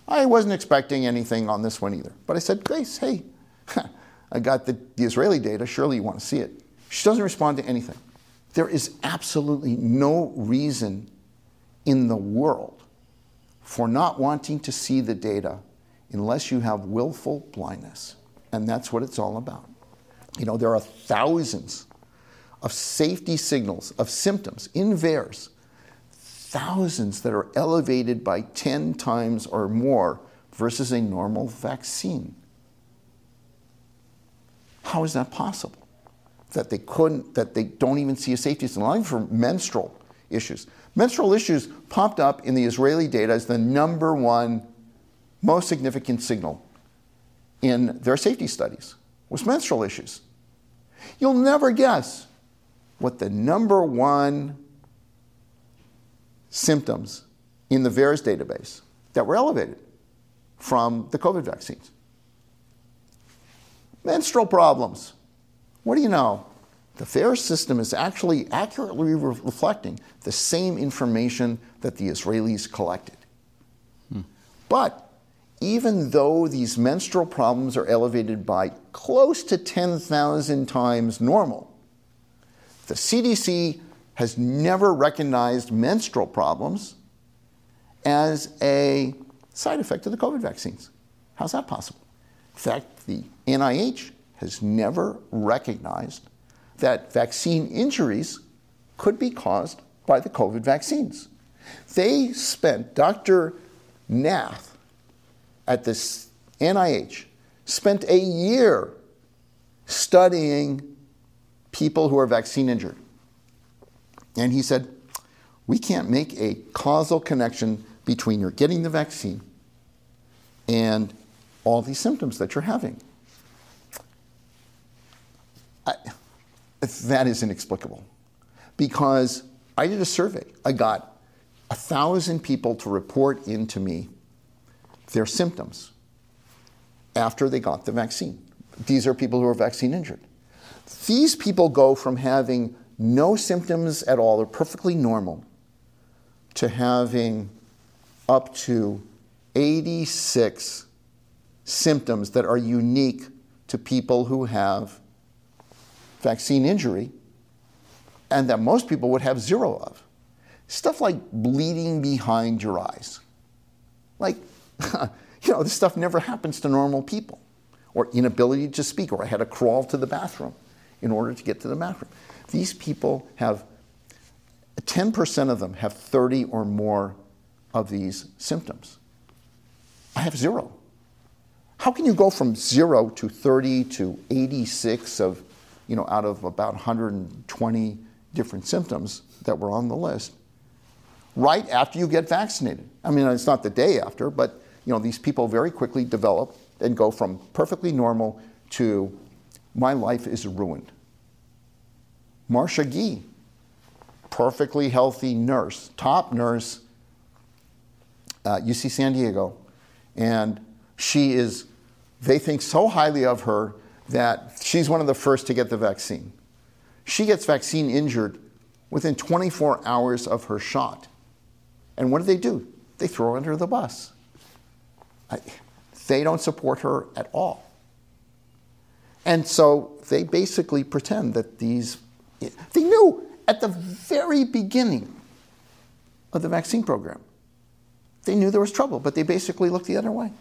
I wasn't expecting anything on this one either. But I said, Grace, hey, I got the, the Israeli data. Surely you want to see it. She doesn't respond to anything. There is absolutely no reason in the world for not wanting to see the data unless you have willful blindness. And that's what it's all about. You know, there are thousands of safety signals, of symptoms in VAERS thousands that are elevated by 10 times or more versus a normal vaccine. How is that possible? That they couldn't, that they don't even see a safety signal, for menstrual issues. Menstrual issues popped up in the Israeli data as the number one most significant signal in their safety studies was menstrual issues. You'll never guess what the number one symptoms in the VAERS database that were elevated from the COVID vaccines. Menstrual problems. What do you know? The VAERS system is actually accurately re- reflecting the same information that the Israelis collected. Hmm. But even though these menstrual problems are elevated by close to 10,000 times normal, the CDC has never recognized menstrual problems as a side effect of the COVID vaccines. How's that possible? In fact, the NIH has never recognized that vaccine injuries could be caused by the COVID vaccines. They spent, Dr. Nath at the NIH spent a year studying people who are vaccine injured. And he said, We can't make a causal connection between your getting the vaccine and all these symptoms that you're having. I, that is inexplicable because I did a survey. I got a thousand people to report into me their symptoms after they got the vaccine. These are people who are vaccine injured. These people go from having no symptoms at all, they're perfectly normal, to having up to 86 symptoms that are unique to people who have vaccine injury and that most people would have zero of. Stuff like bleeding behind your eyes. Like, you know, this stuff never happens to normal people. Or inability to speak, or I had to crawl to the bathroom in order to get to the bathroom. These people have, 10% of them have 30 or more of these symptoms. I have zero. How can you go from zero to 30 to 86 of, you know, out of about 120 different symptoms that were on the list right after you get vaccinated? I mean, it's not the day after, but, you know, these people very quickly develop and go from perfectly normal to my life is ruined. Marcia Gee, perfectly healthy nurse, top nurse, uh, UC San Diego, and she is, they think so highly of her that she's one of the first to get the vaccine. She gets vaccine injured within 24 hours of her shot. And what do they do? They throw her under the bus. I, they don't support her at all. And so they basically pretend that these, they knew at the very beginning of the vaccine program, they knew there was trouble, but they basically looked the other way.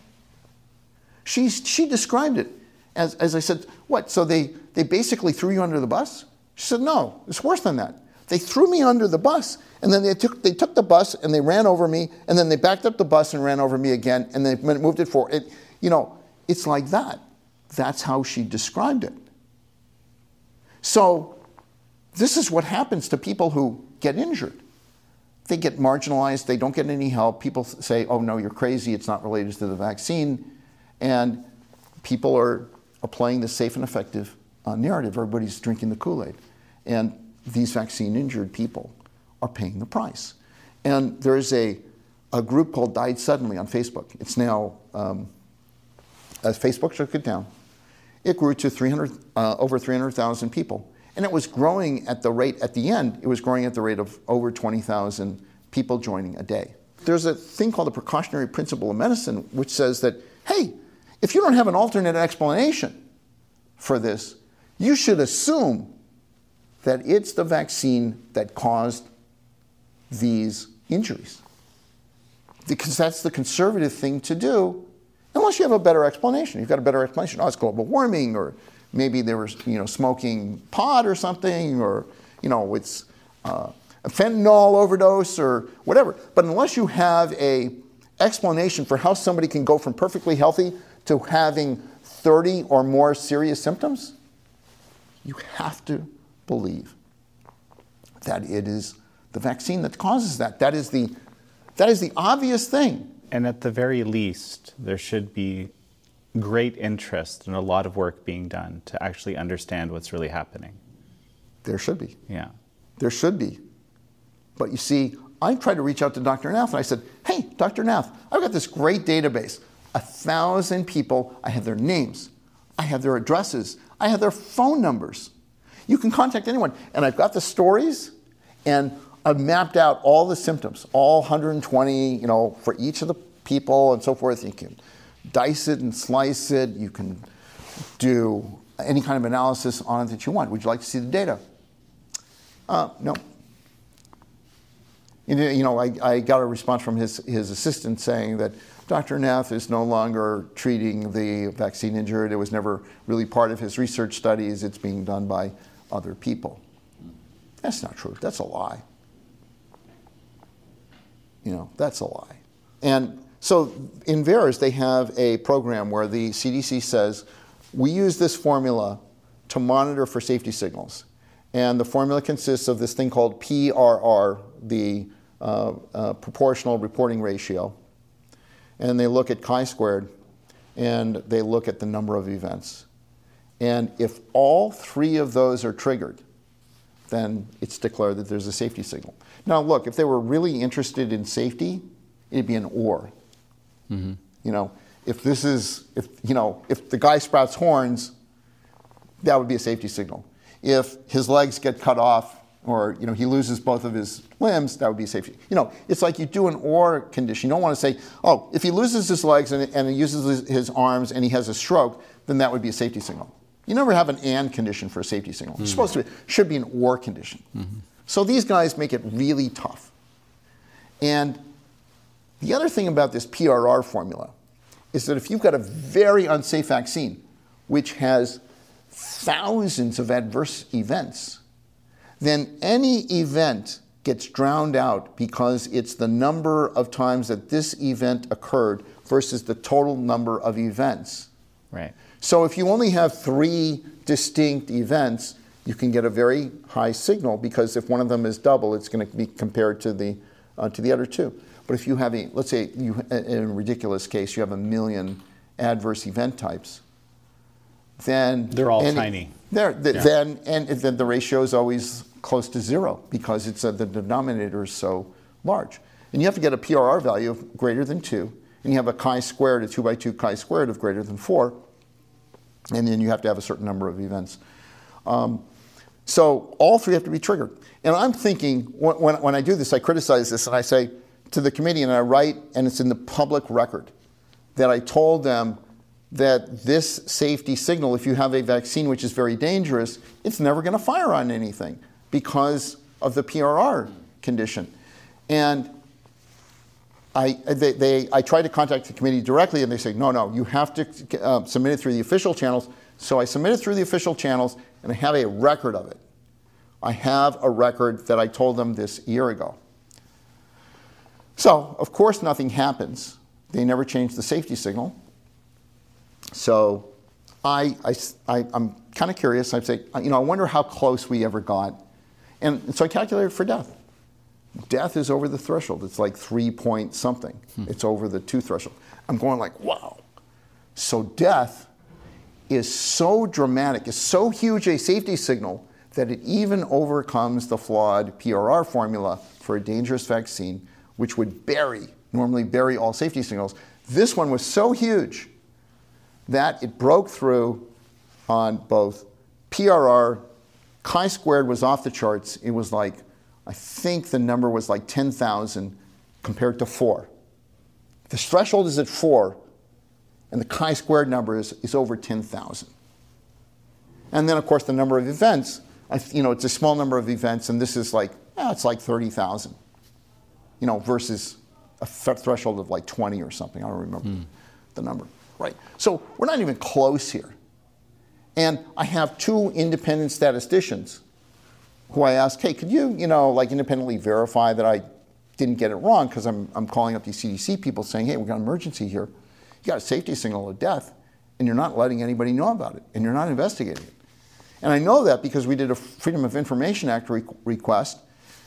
She, she described it as, as I said, what? So they, they basically threw you under the bus? She said, no, it's worse than that. They threw me under the bus, and then they took, they took the bus and they ran over me, and then they backed up the bus and ran over me again, and they moved it forward. It, you know, it's like that. That's how she described it. So, this is what happens to people who get injured. They get marginalized, they don't get any help. People say, oh no, you're crazy, it's not related to the vaccine. And people are, applying the safe and effective uh, narrative. Everybody's drinking the Kool Aid. And these vaccine injured people are paying the price. And there is a, a group called Died Suddenly on Facebook. It's now, um, as Facebook took it down, it grew to 300, uh, over 300,000 people. And it was growing at the rate, at the end, it was growing at the rate of over 20,000 people joining a day. There's a thing called the precautionary principle of medicine, which says that, hey, if you don't have an alternate explanation for this, you should assume that it's the vaccine that caused these injuries. Because that's the conservative thing to do, unless you have a better explanation. You've got a better explanation. Oh, it's global warming, or maybe they were you know, smoking pot or something, or you know, it's uh, a fentanyl overdose or whatever. But unless you have a explanation for how somebody can go from perfectly healthy to having 30 or more serious symptoms, you have to believe that it is the vaccine that causes that. That is the, that is the obvious thing. And at the very least, there should be great interest and a lot of work being done to actually understand what's really happening. There should be. Yeah. There should be. But you see, I tried to reach out to Dr. Nath and I said, Hey, Dr. Nath, I've got this great database. A thousand people, I have their names, I have their addresses, I have their phone numbers. You can contact anyone. And I've got the stories, and I've mapped out all the symptoms, all 120, you know, for each of the people and so forth. You can dice it and slice it. You can do any kind of analysis on it that you want. Would you like to see the data? Uh, no. You know, I, I got a response from his, his assistant saying that Dr. Nath is no longer treating the vaccine injured. It was never really part of his research studies. It's being done by other people. That's not true. That's a lie. You know, that's a lie. And so in VAERS, they have a program where the CDC says, we use this formula to monitor for safety signals. And the formula consists of this thing called PRR, the uh, uh, proportional reporting ratio. And they look at chi squared and they look at the number of events. And if all three of those are triggered, then it's declared that there's a safety signal. Now, look, if they were really interested in safety, it'd be an or. Mm-hmm. You know, if this is, if you know, if the guy sprouts horns, that would be a safety signal. If his legs get cut off, or you know, he loses both of his limbs, that would be a safety. You know, it's like you do an or condition. You don't want to say, oh, if he loses his legs and, and he uses his, his arms and he has a stroke, then that would be a safety signal. You never have an and condition for a safety signal. It's mm-hmm. supposed to be, should be an or condition. Mm-hmm. So these guys make it really tough. And the other thing about this PRR formula is that if you've got a very unsafe vaccine, which has thousands of adverse events, then any event gets drowned out because it's the number of times that this event occurred versus the total number of events. Right. So if you only have three distinct events, you can get a very high signal because if one of them is double, it's going to be compared to the uh, to the other two. But if you have a, let's say, you in a ridiculous case, you have a million adverse event types, then They're all any- tiny. They're, th- Yeah. Then and then the ratio is always close to zero because it's uh, the denominator is so large, and you have to get a PRR value of greater than two, and you have a chi squared, a two by two chi squared of greater than four, and then you have to have a certain number of events. Um, so all three have to be triggered. And I'm thinking, when, when, when I do this, I criticize this and I say to the committee, and I write, and it's in the public record, that I told them that this safety signal, if you have a vaccine which is very dangerous, it's never going to fire on anything because of the PRR condition. And I, they, they, I tried to contact the committee directly, and they say, no, no, you have to uh, submit it through the official channels. So I submitted through the official channels, and I have a record of it. I have a record that I told them this year ago. So, of course, nothing happens. They never change the safety signal. So I, I, I, am kind of curious. I say, uh, you know, I wonder how close we ever got. And so I calculated for death. Death is over the threshold. It's like three point something. Hmm. It's over the two threshold. I'm going like, wow. So death is so dramatic, is so huge a safety signal that it even overcomes the flawed PRR formula for a dangerous vaccine, which would bury, normally bury all safety signals. This one was so huge that it broke through on both PRR, chi squared was off the charts. It was like, I think the number was like 10,000 compared to four. The threshold is at four, and the chi squared number is, is over 10,000. And then, of course, the number of events, you know, it's a small number of events, and this is like, eh, it's like 30,000, you know, versus a threshold of like 20 or something. I don't remember hmm. the number. Right. So we're not even close here. And I have two independent statisticians who I asked, hey, could you, you know, like independently verify that I didn't get it wrong? Because I'm, I'm calling up these CDC people saying, hey, we've got an emergency here. You got a safety signal of death, and you're not letting anybody know about it, and you're not investigating it. And I know that because we did a Freedom of Information Act re- request,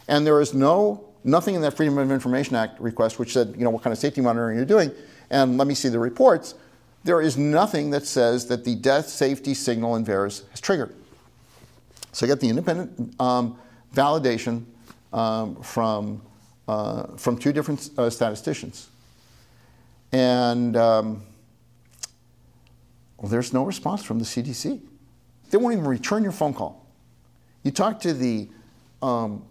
and there is no nothing in that Freedom of Information Act request which said, you know, what kind of safety monitoring you're doing, and let me see the reports. There is nothing that says that the death safety signal in VAERS has triggered. So I got the independent um, validation um, from, uh, from two different uh, statisticians. And um, well, there's no response from the CDC. They won't even return your phone call. You talk to the, um,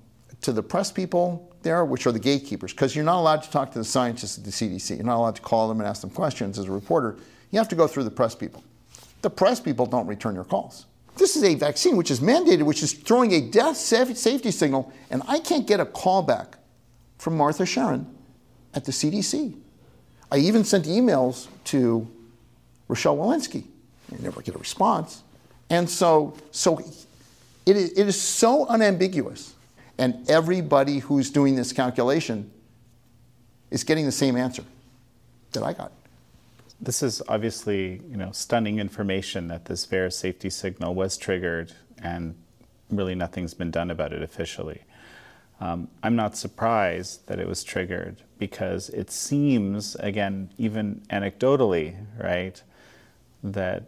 to the press people there, which are the gatekeepers, because you're not allowed to talk to the scientists at the CDC. You're not allowed to call them and ask them questions as a reporter. You have to go through the press people. The press people don't return your calls. This is a vaccine which is mandated, which is throwing a death safety signal, and I can't get a call back from Martha Sharan at the CDC. I even sent emails to Rochelle Walensky. I never get a response. And so, so it is, it is so unambiguous. And everybody who's doing this calculation is getting the same answer that I got. This is obviously, you know, stunning information that this VAERS safety signal was triggered and really nothing's been done about it officially. Um, I'm not surprised that it was triggered because it seems, again, even anecdotally, right, that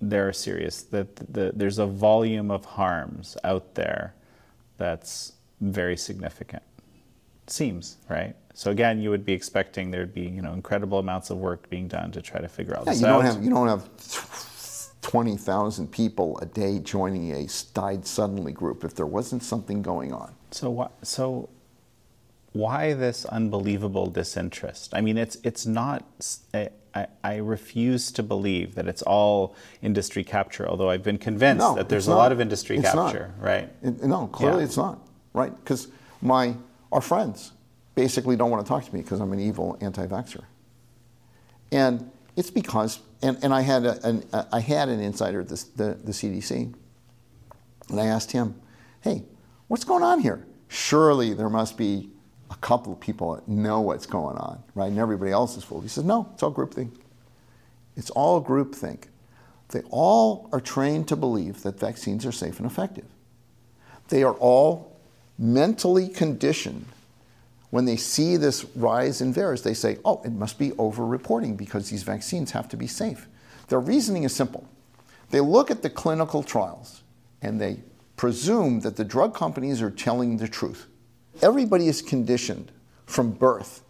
there are serious, that the, there's a volume of harms out there that's very significant. Seems right. So again, you would be expecting there'd be you know incredible amounts of work being done to try to figure out Yeah, this you out. don't have you don't have twenty thousand people a day joining a died suddenly group if there wasn't something going on. So what, so why this unbelievable disinterest? I mean, it's it's not. I, I, refuse to believe that it's all industry capture. Although I've been convinced No, that there's a not. lot of industry It's not. capture, right? It- no, clearly Yeah. it's not right because my our friends basically don't want to talk to me because I'm an evil anti-vaxxer, and it's because and, and I had a, an I had an insider at the, the the CDC, and I asked him, "Hey, what's going on here? Surely there must be a couple of people know what's going on, right? And everybody else is fooled." He said, "No, it's all groupthink. It's all groupthink. They all are trained to believe that vaccines are safe and effective." they are all mentally conditioned when they see this rise in VAERS, they say, oh, it must be over reporting because these vaccines have to be safe. Their reasoning is simple. They look at the clinical trials and they presume that the drug companies are telling the truth. Everybody is conditioned from birth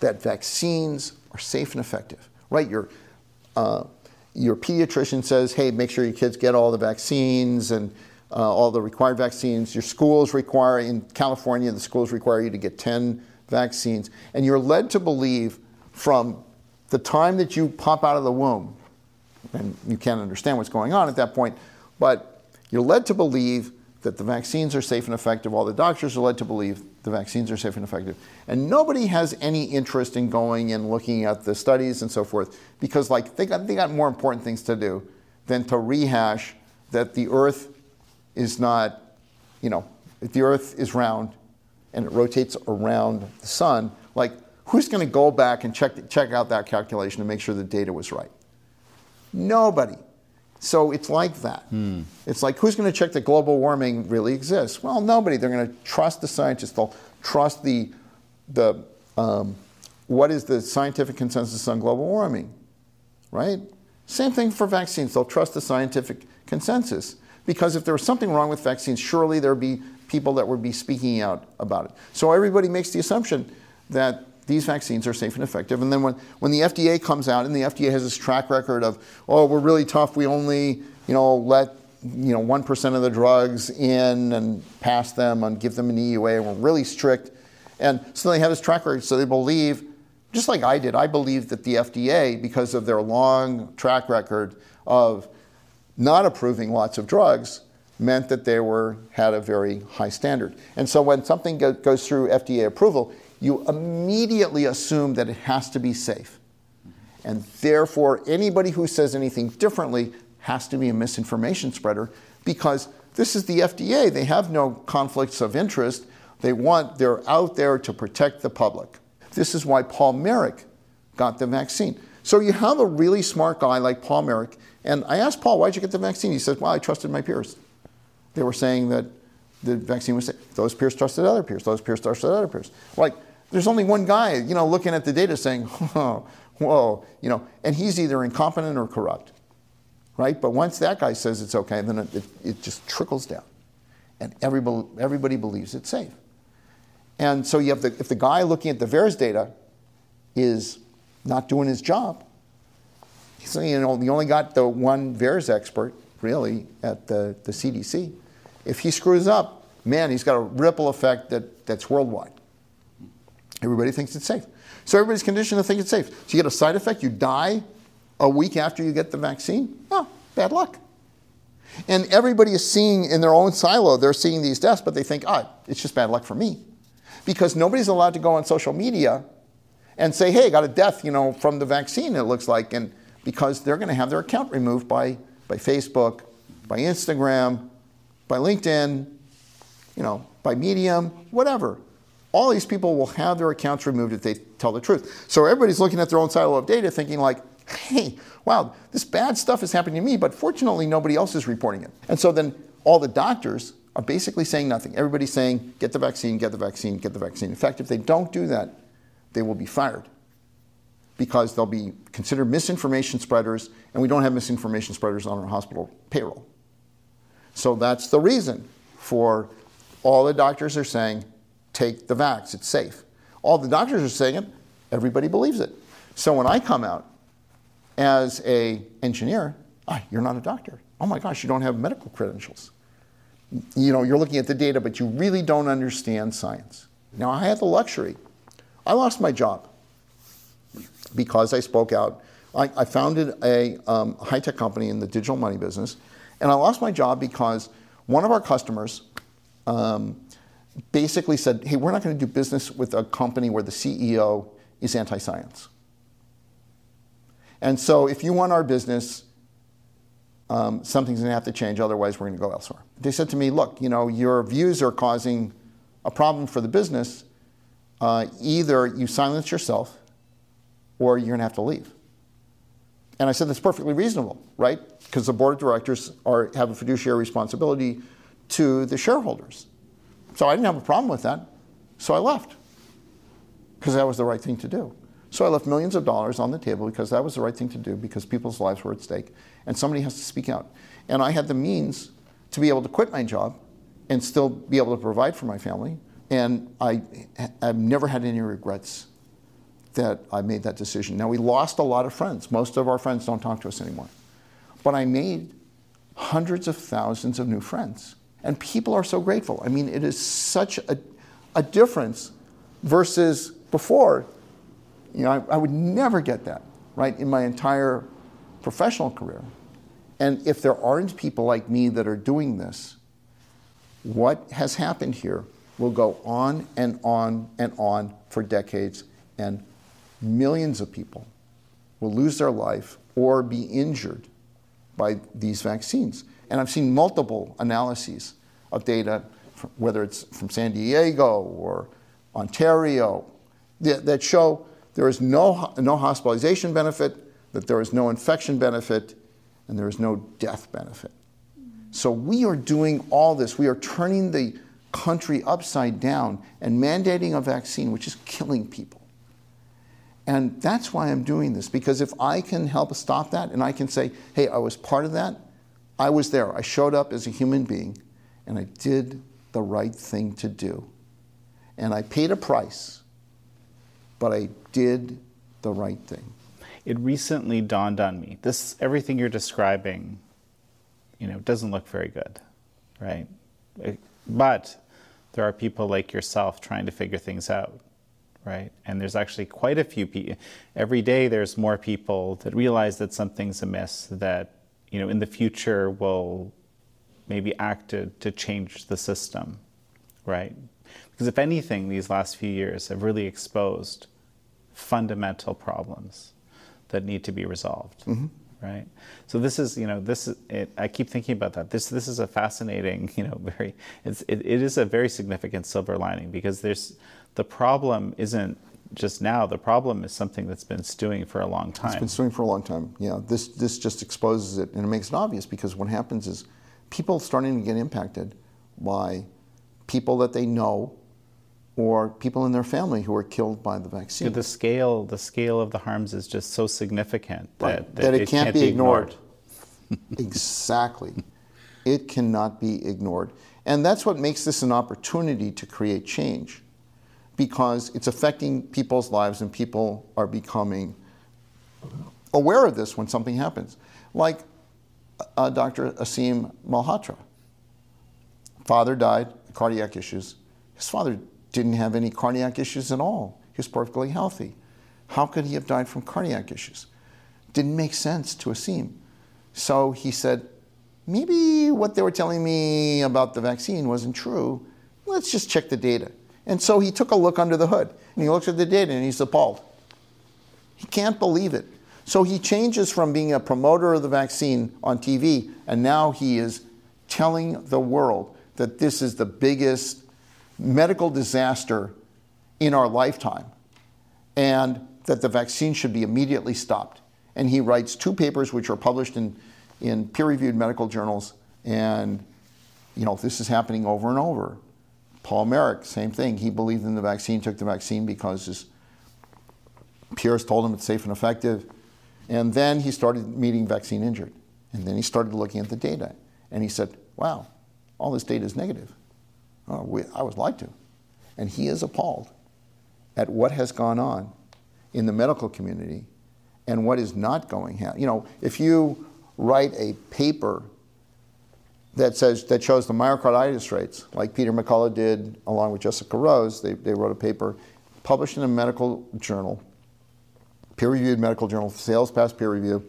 that vaccines are safe and effective, right? Your, uh, your pediatrician says, hey, make sure your kids get all the vaccines and uh, all the required vaccines. Your schools require, in California, the schools require you to get 10 vaccines. And you're led to believe from the time that you pop out of the womb, and you can't understand what's going on at that point, but you're led to believe that the vaccines are safe and effective. All the doctors are led to believe the vaccines are safe and effective. And nobody has any interest in going and looking at the studies and so forth because like they got, they got more important things to do than to rehash that the earth is not, you know, if the earth is round and it rotates around the sun, like who's going to go back and check, check out that calculation and make sure the data was right? Nobody. So it's like that. It's like who's going to check that global warming really exists? Well, nobody. They're going to trust the scientists. They'll trust the the um, what is the scientific consensus on global warming, right? Same thing for vaccines. They'll trust the scientific consensus because if there was something wrong with vaccines, surely there'd be people that would be speaking out about it. So everybody makes the assumption that these vaccines are safe and effective. And then when, when the FDA comes out, and the FDA has this track record of, oh, we're really tough, we only, you know, let you know 1% of the drugs in and pass them and give them an EUA, and we're really strict. And so they have this track record, so they believe, just like I did, I believe that the FDA, because of their long track record of not approving lots of drugs, meant that they were had a very high standard. And so when something go, goes through FDA approval, you immediately assume that it has to be safe. And therefore, anybody who says anything differently has to be a misinformation spreader because this is the FDA. They have no conflicts of interest. They want, they're out there to protect the public. This is why Paul Marik got the vaccine. So you have a really smart guy like Paul Marik, and I asked Paul, why'd you get the vaccine? He said, well, I trusted my peers. They were saying that the vaccine was safe. Those peers trusted other peers. Those peers trusted other peers. Like, there's only one guy, you know, looking at the data saying, oh, whoa, you know, and he's either incompetent or corrupt, right? But once that guy says it's okay, then it, it, it just trickles down. And everybody, everybody believes it's safe. And so you have the, if the guy looking at the VAERS data is not doing his job, you know, you only got the one VAERS expert, really, at the, the CDC. If he screws up, man, he's got a ripple effect that, that's worldwide. Everybody thinks it's safe. So everybody's conditioned to think it's safe. So you get a side effect, you die a week after you get the vaccine. Oh, bad luck. And everybody is seeing in their own silo, they're seeing these deaths, but they think, ah, it's just bad luck for me. Because nobody's allowed to go on social media and say, hey, I got a death, you know, from the vaccine, it looks like. And because they're going to have their account removed by, by Facebook, by Instagram, by LinkedIn, you know, by Medium, whatever. All these people will have their accounts removed if they tell the truth. So everybody's looking at their own silo of data thinking like, hey, wow, this bad stuff is happening to me, but fortunately nobody else is reporting it. And so then all the doctors are basically saying nothing. Everybody's saying, get the vaccine, get the vaccine, get the vaccine. In fact, if they don't do that, they will be fired because they'll be considered misinformation spreaders, and we don't have misinformation spreaders on our hospital payroll. So that's the reason for All the doctors are saying, take the vax, it's safe. All the doctors are saying it, everybody believes it. So when I come out as a engineer, ah, you're not a doctor. Oh my gosh, you don't have medical credentials. You know, you're looking at the data, but you really don't understand science. Now I had the luxury. I lost my job because I spoke out. I, I founded a um, high-tech company in the digital money business, and I lost my job because one of our customers um, basically said, hey, we're not going to do business with a company where the CEO is anti science. And so if you want our business, um, something's going to have to change, otherwise, we're going to go elsewhere. They said to me, look, you know, your views are causing a problem for the business. Uh, either you silence yourself or you're going to have to leave. And I said, that's perfectly reasonable, right? Because the board of directors are, have a fiduciary responsibility to the shareholders. So I didn't have a problem with that. So I left because that was the right thing to do. So I left millions of dollars on the table because that was the right thing to do because people's lives were at stake and somebody has to speak out. And I had the means to be able to quit my job and still be able to provide for my family. And I, have never had any regrets that I made that decision. Now, we lost a lot of friends. Most of our friends don't talk to us anymore. But I made hundreds of thousands of new friends. And people are so grateful. I mean, it is such a, a difference versus before. You know, I, I would never get that, right, in my entire professional career. And if there aren't people like me that are doing this, what has happened here will go on and on and on for decades, and millions of people will lose their life or be injured by these vaccines. And I've seen multiple analyses of data, whether it's from San Diego or Ontario, that show there is no, no hospitalization benefit, that there is no infection benefit, and there is no death benefit. So we are doing all this. We are turning the country upside down and mandating a vaccine which is killing people. And that's why I'm doing this, because if I can help stop that and I can say, hey, I was part of that, I was there. I showed up as a human being and I did the right thing to do. And I paid a price, but I did the right thing. It recently dawned on me. This everything you're describing, you know, doesn't look very good, right? But there are people like yourself trying to figure things out, right? And there's actually quite a few people. Every day, there's more people that realize that something's amiss. That you know, in the future will maybe acted to change the system, right? Because if anything, these last few years have really exposed fundamental problems that need to be resolved, mm-hmm. right? So this is, you know, this is. It, I keep thinking about that. This this is a fascinating, you know, very. It's it, it is a very significant silver lining because there's the problem isn't just now. The problem is something that's been stewing for a long time. It's been stewing for a long time. Yeah, this this just exposes it and it makes it obvious because what happens is people starting to get impacted by people that they know or people in their family who are killed by the vaccine. The scale, the scale of the harms is just so significant that, right. that, that it, it, can't, can't be ignored. ignored. exactly. It cannot be ignored. And that's what makes this an opportunity to create change because it's affecting people's lives and people are becoming aware of this when something happens. Like uh, Dr. Aseem Malhotra. Father died, cardiac issues. His father didn't have any cardiac issues at all. He was perfectly healthy. How could he have died from cardiac issues? Didn't make sense to Aseem. So he said, maybe what they were telling me about the vaccine wasn't true. Let's just check the data. And so he took a look under the hood and he looked at the data and he's appalled. He can't believe it. So he changes from being a promoter of the vaccine on TV, and now he is telling the world that this is the biggest medical disaster in our lifetime, and that the vaccine should be immediately stopped. And he writes two papers which are published in, in peer-reviewed medical journals, and you know this is happening over and over. Paul Marik, same thing. He believed in the vaccine, took the vaccine because his peers told him it's safe and effective. And then he started meeting vaccine injured. And then he started looking at the data. And he said, wow, all this data is negative. Oh, we, I was lied to. And he is appalled at what has gone on in the medical community and what is not going on. You know, if you write a paper that says that shows the myocarditis rates, like Peter McCullough did along with Jessica Rose, they, they wrote a paper published in a medical journal, peer-reviewed medical journal, sales past peer review,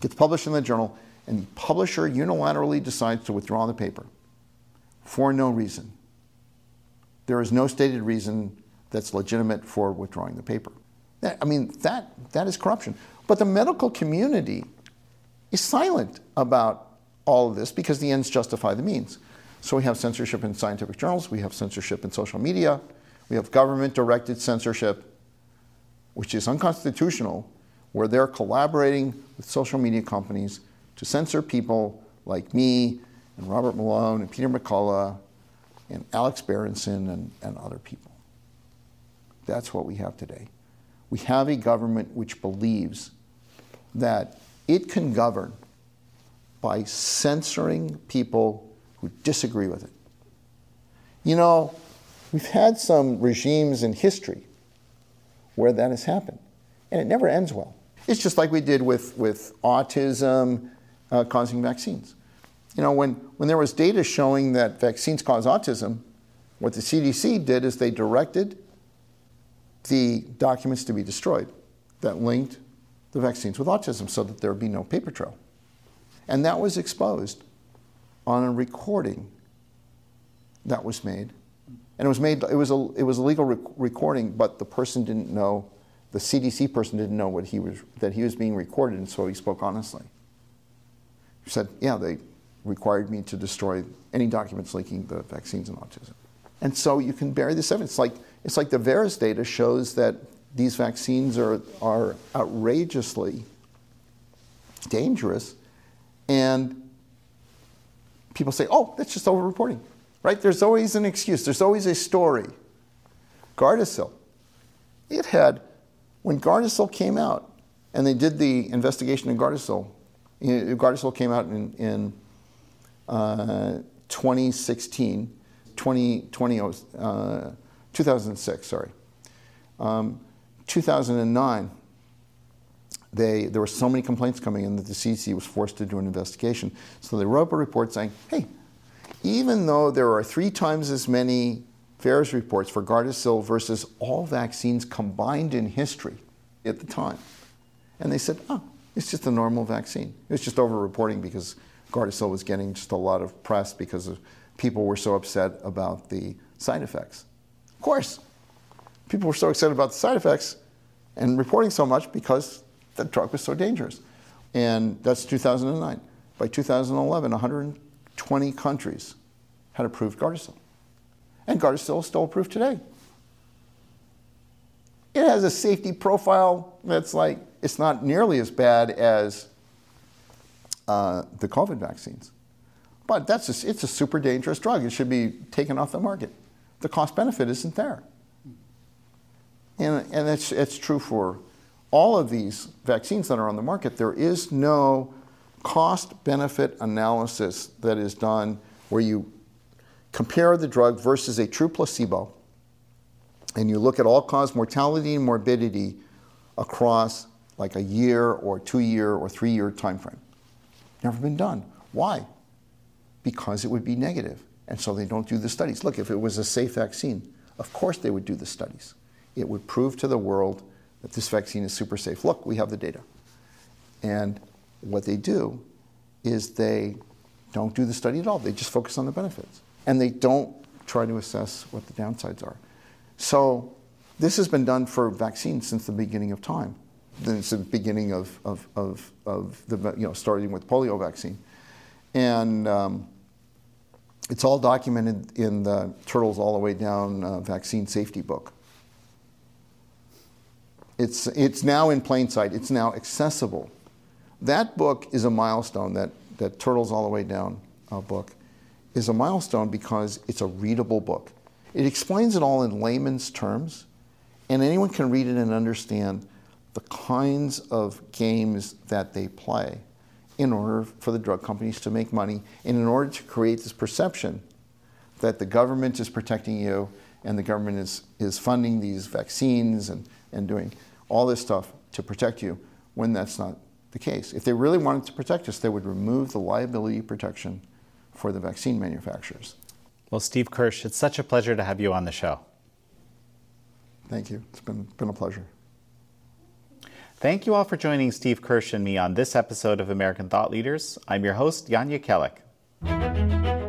gets published in the journal, and the publisher unilaterally decides to withdraw the paper for no reason. There is no stated reason that's legitimate for withdrawing the paper. I mean, that, that is corruption. But the medical community is silent about all of this because the ends justify the means. So we have censorship in scientific journals, we have censorship in social media, we have government directed censorship, which is unconstitutional, where they're collaborating with social media companies to censor people like me and Robert Malone and Peter McCullough and Alex Berenson and, and other people. That's what we have today. We have a government which believes that it can govern by censoring people who disagree with it. You know, we've had some regimes in history where that has happened, and it never ends well. It's just like we did with, with autism uh, causing vaccines. You know, when, when there was data showing that vaccines cause autism, what the CDC did is they directed the documents to be destroyed that linked the vaccines with autism so that there would be no paper trail. And that was exposed on a recording that was made. And it was made, it was a, it was a legal rec- recording, but the person didn't know, the CDC person didn't know what he was, that he was being recorded, and so he spoke honestly. He said, yeah, they required me to destroy any documents linking the vaccines and autism. And so you can bury this evidence. It's like, it's like the VAERS data shows that these vaccines are, are outrageously dangerous and people say, oh, that's just overreporting, right? There's always an excuse, there's always a story. Gardasil, it had, when Gardasil came out, and they did the investigation in Gardasil, Gardasil came out in, in uh, 2016, 20, uh, 2006, sorry. Um, 2009, they, there were so many complaints coming in that the CDC was forced to do an investigation. So they wrote up a report saying, hey, even though there are three times as many VAERS reports for Gardasil versus all vaccines combined in history at the time, and they said, oh, it's just a normal vaccine. It was just over-reporting because Gardasil was getting just a lot of press because of people were so upset about the side effects. Of course, people were so excited about the side effects and reporting so much because the drug was so dangerous. And that's 2009. By 2011, 120 countries had approved Gardasil. And Gardasil is still approved today. It has a safety profile that's like, it's not nearly as bad as uh, the COVID vaccines. But that's it's a super dangerous drug. It should be taken off the market. The cost benefit isn't there. And, and it's, it's true for all of these vaccines that are on the market, there is no cost benefit analysis that is done where you compare the drug versus a true placebo and you look at all cause mortality and morbidity across like a year or two year or three year time frame. Never been done. Why? Because it would be negative. And so they don't do the studies. Look, if it was a safe vaccine, of course they would do the studies. It would prove to the world that this vaccine is super safe. Look, we have the data. And what they do is they don't do the study at all. They just focus on the benefits. And they don't try to assess what the downsides are. So this has been done for vaccines since the beginning of time. Since the beginning of, of, of, of the, you know, starting with polio vaccine. And um, it's all documented in the Turtles All the Way Down uh, vaccine safety book. It's, it's now in plain sight, it's now accessible. That book is a milestone, that, that Turtles All the Way Down uh, book is a milestone because it's a readable book. It explains it all in layman's terms, and anyone can read it and understand the kinds of games that they play in order for the drug companies to make money and in order to create this perception that the government is protecting you and the government is, is funding these vaccines and, and doing all this stuff to protect you when that's not the case. If they really wanted to protect us, they would remove the liability protection for the vaccine manufacturers. Well, Steve Kirsch, it's such a pleasure to have you on the show. Thank you. It's been, been a pleasure. Thank you all for joining Steve Kirsch and me on this episode of American Thought Leaders. I'm your host, Jan Jekielek.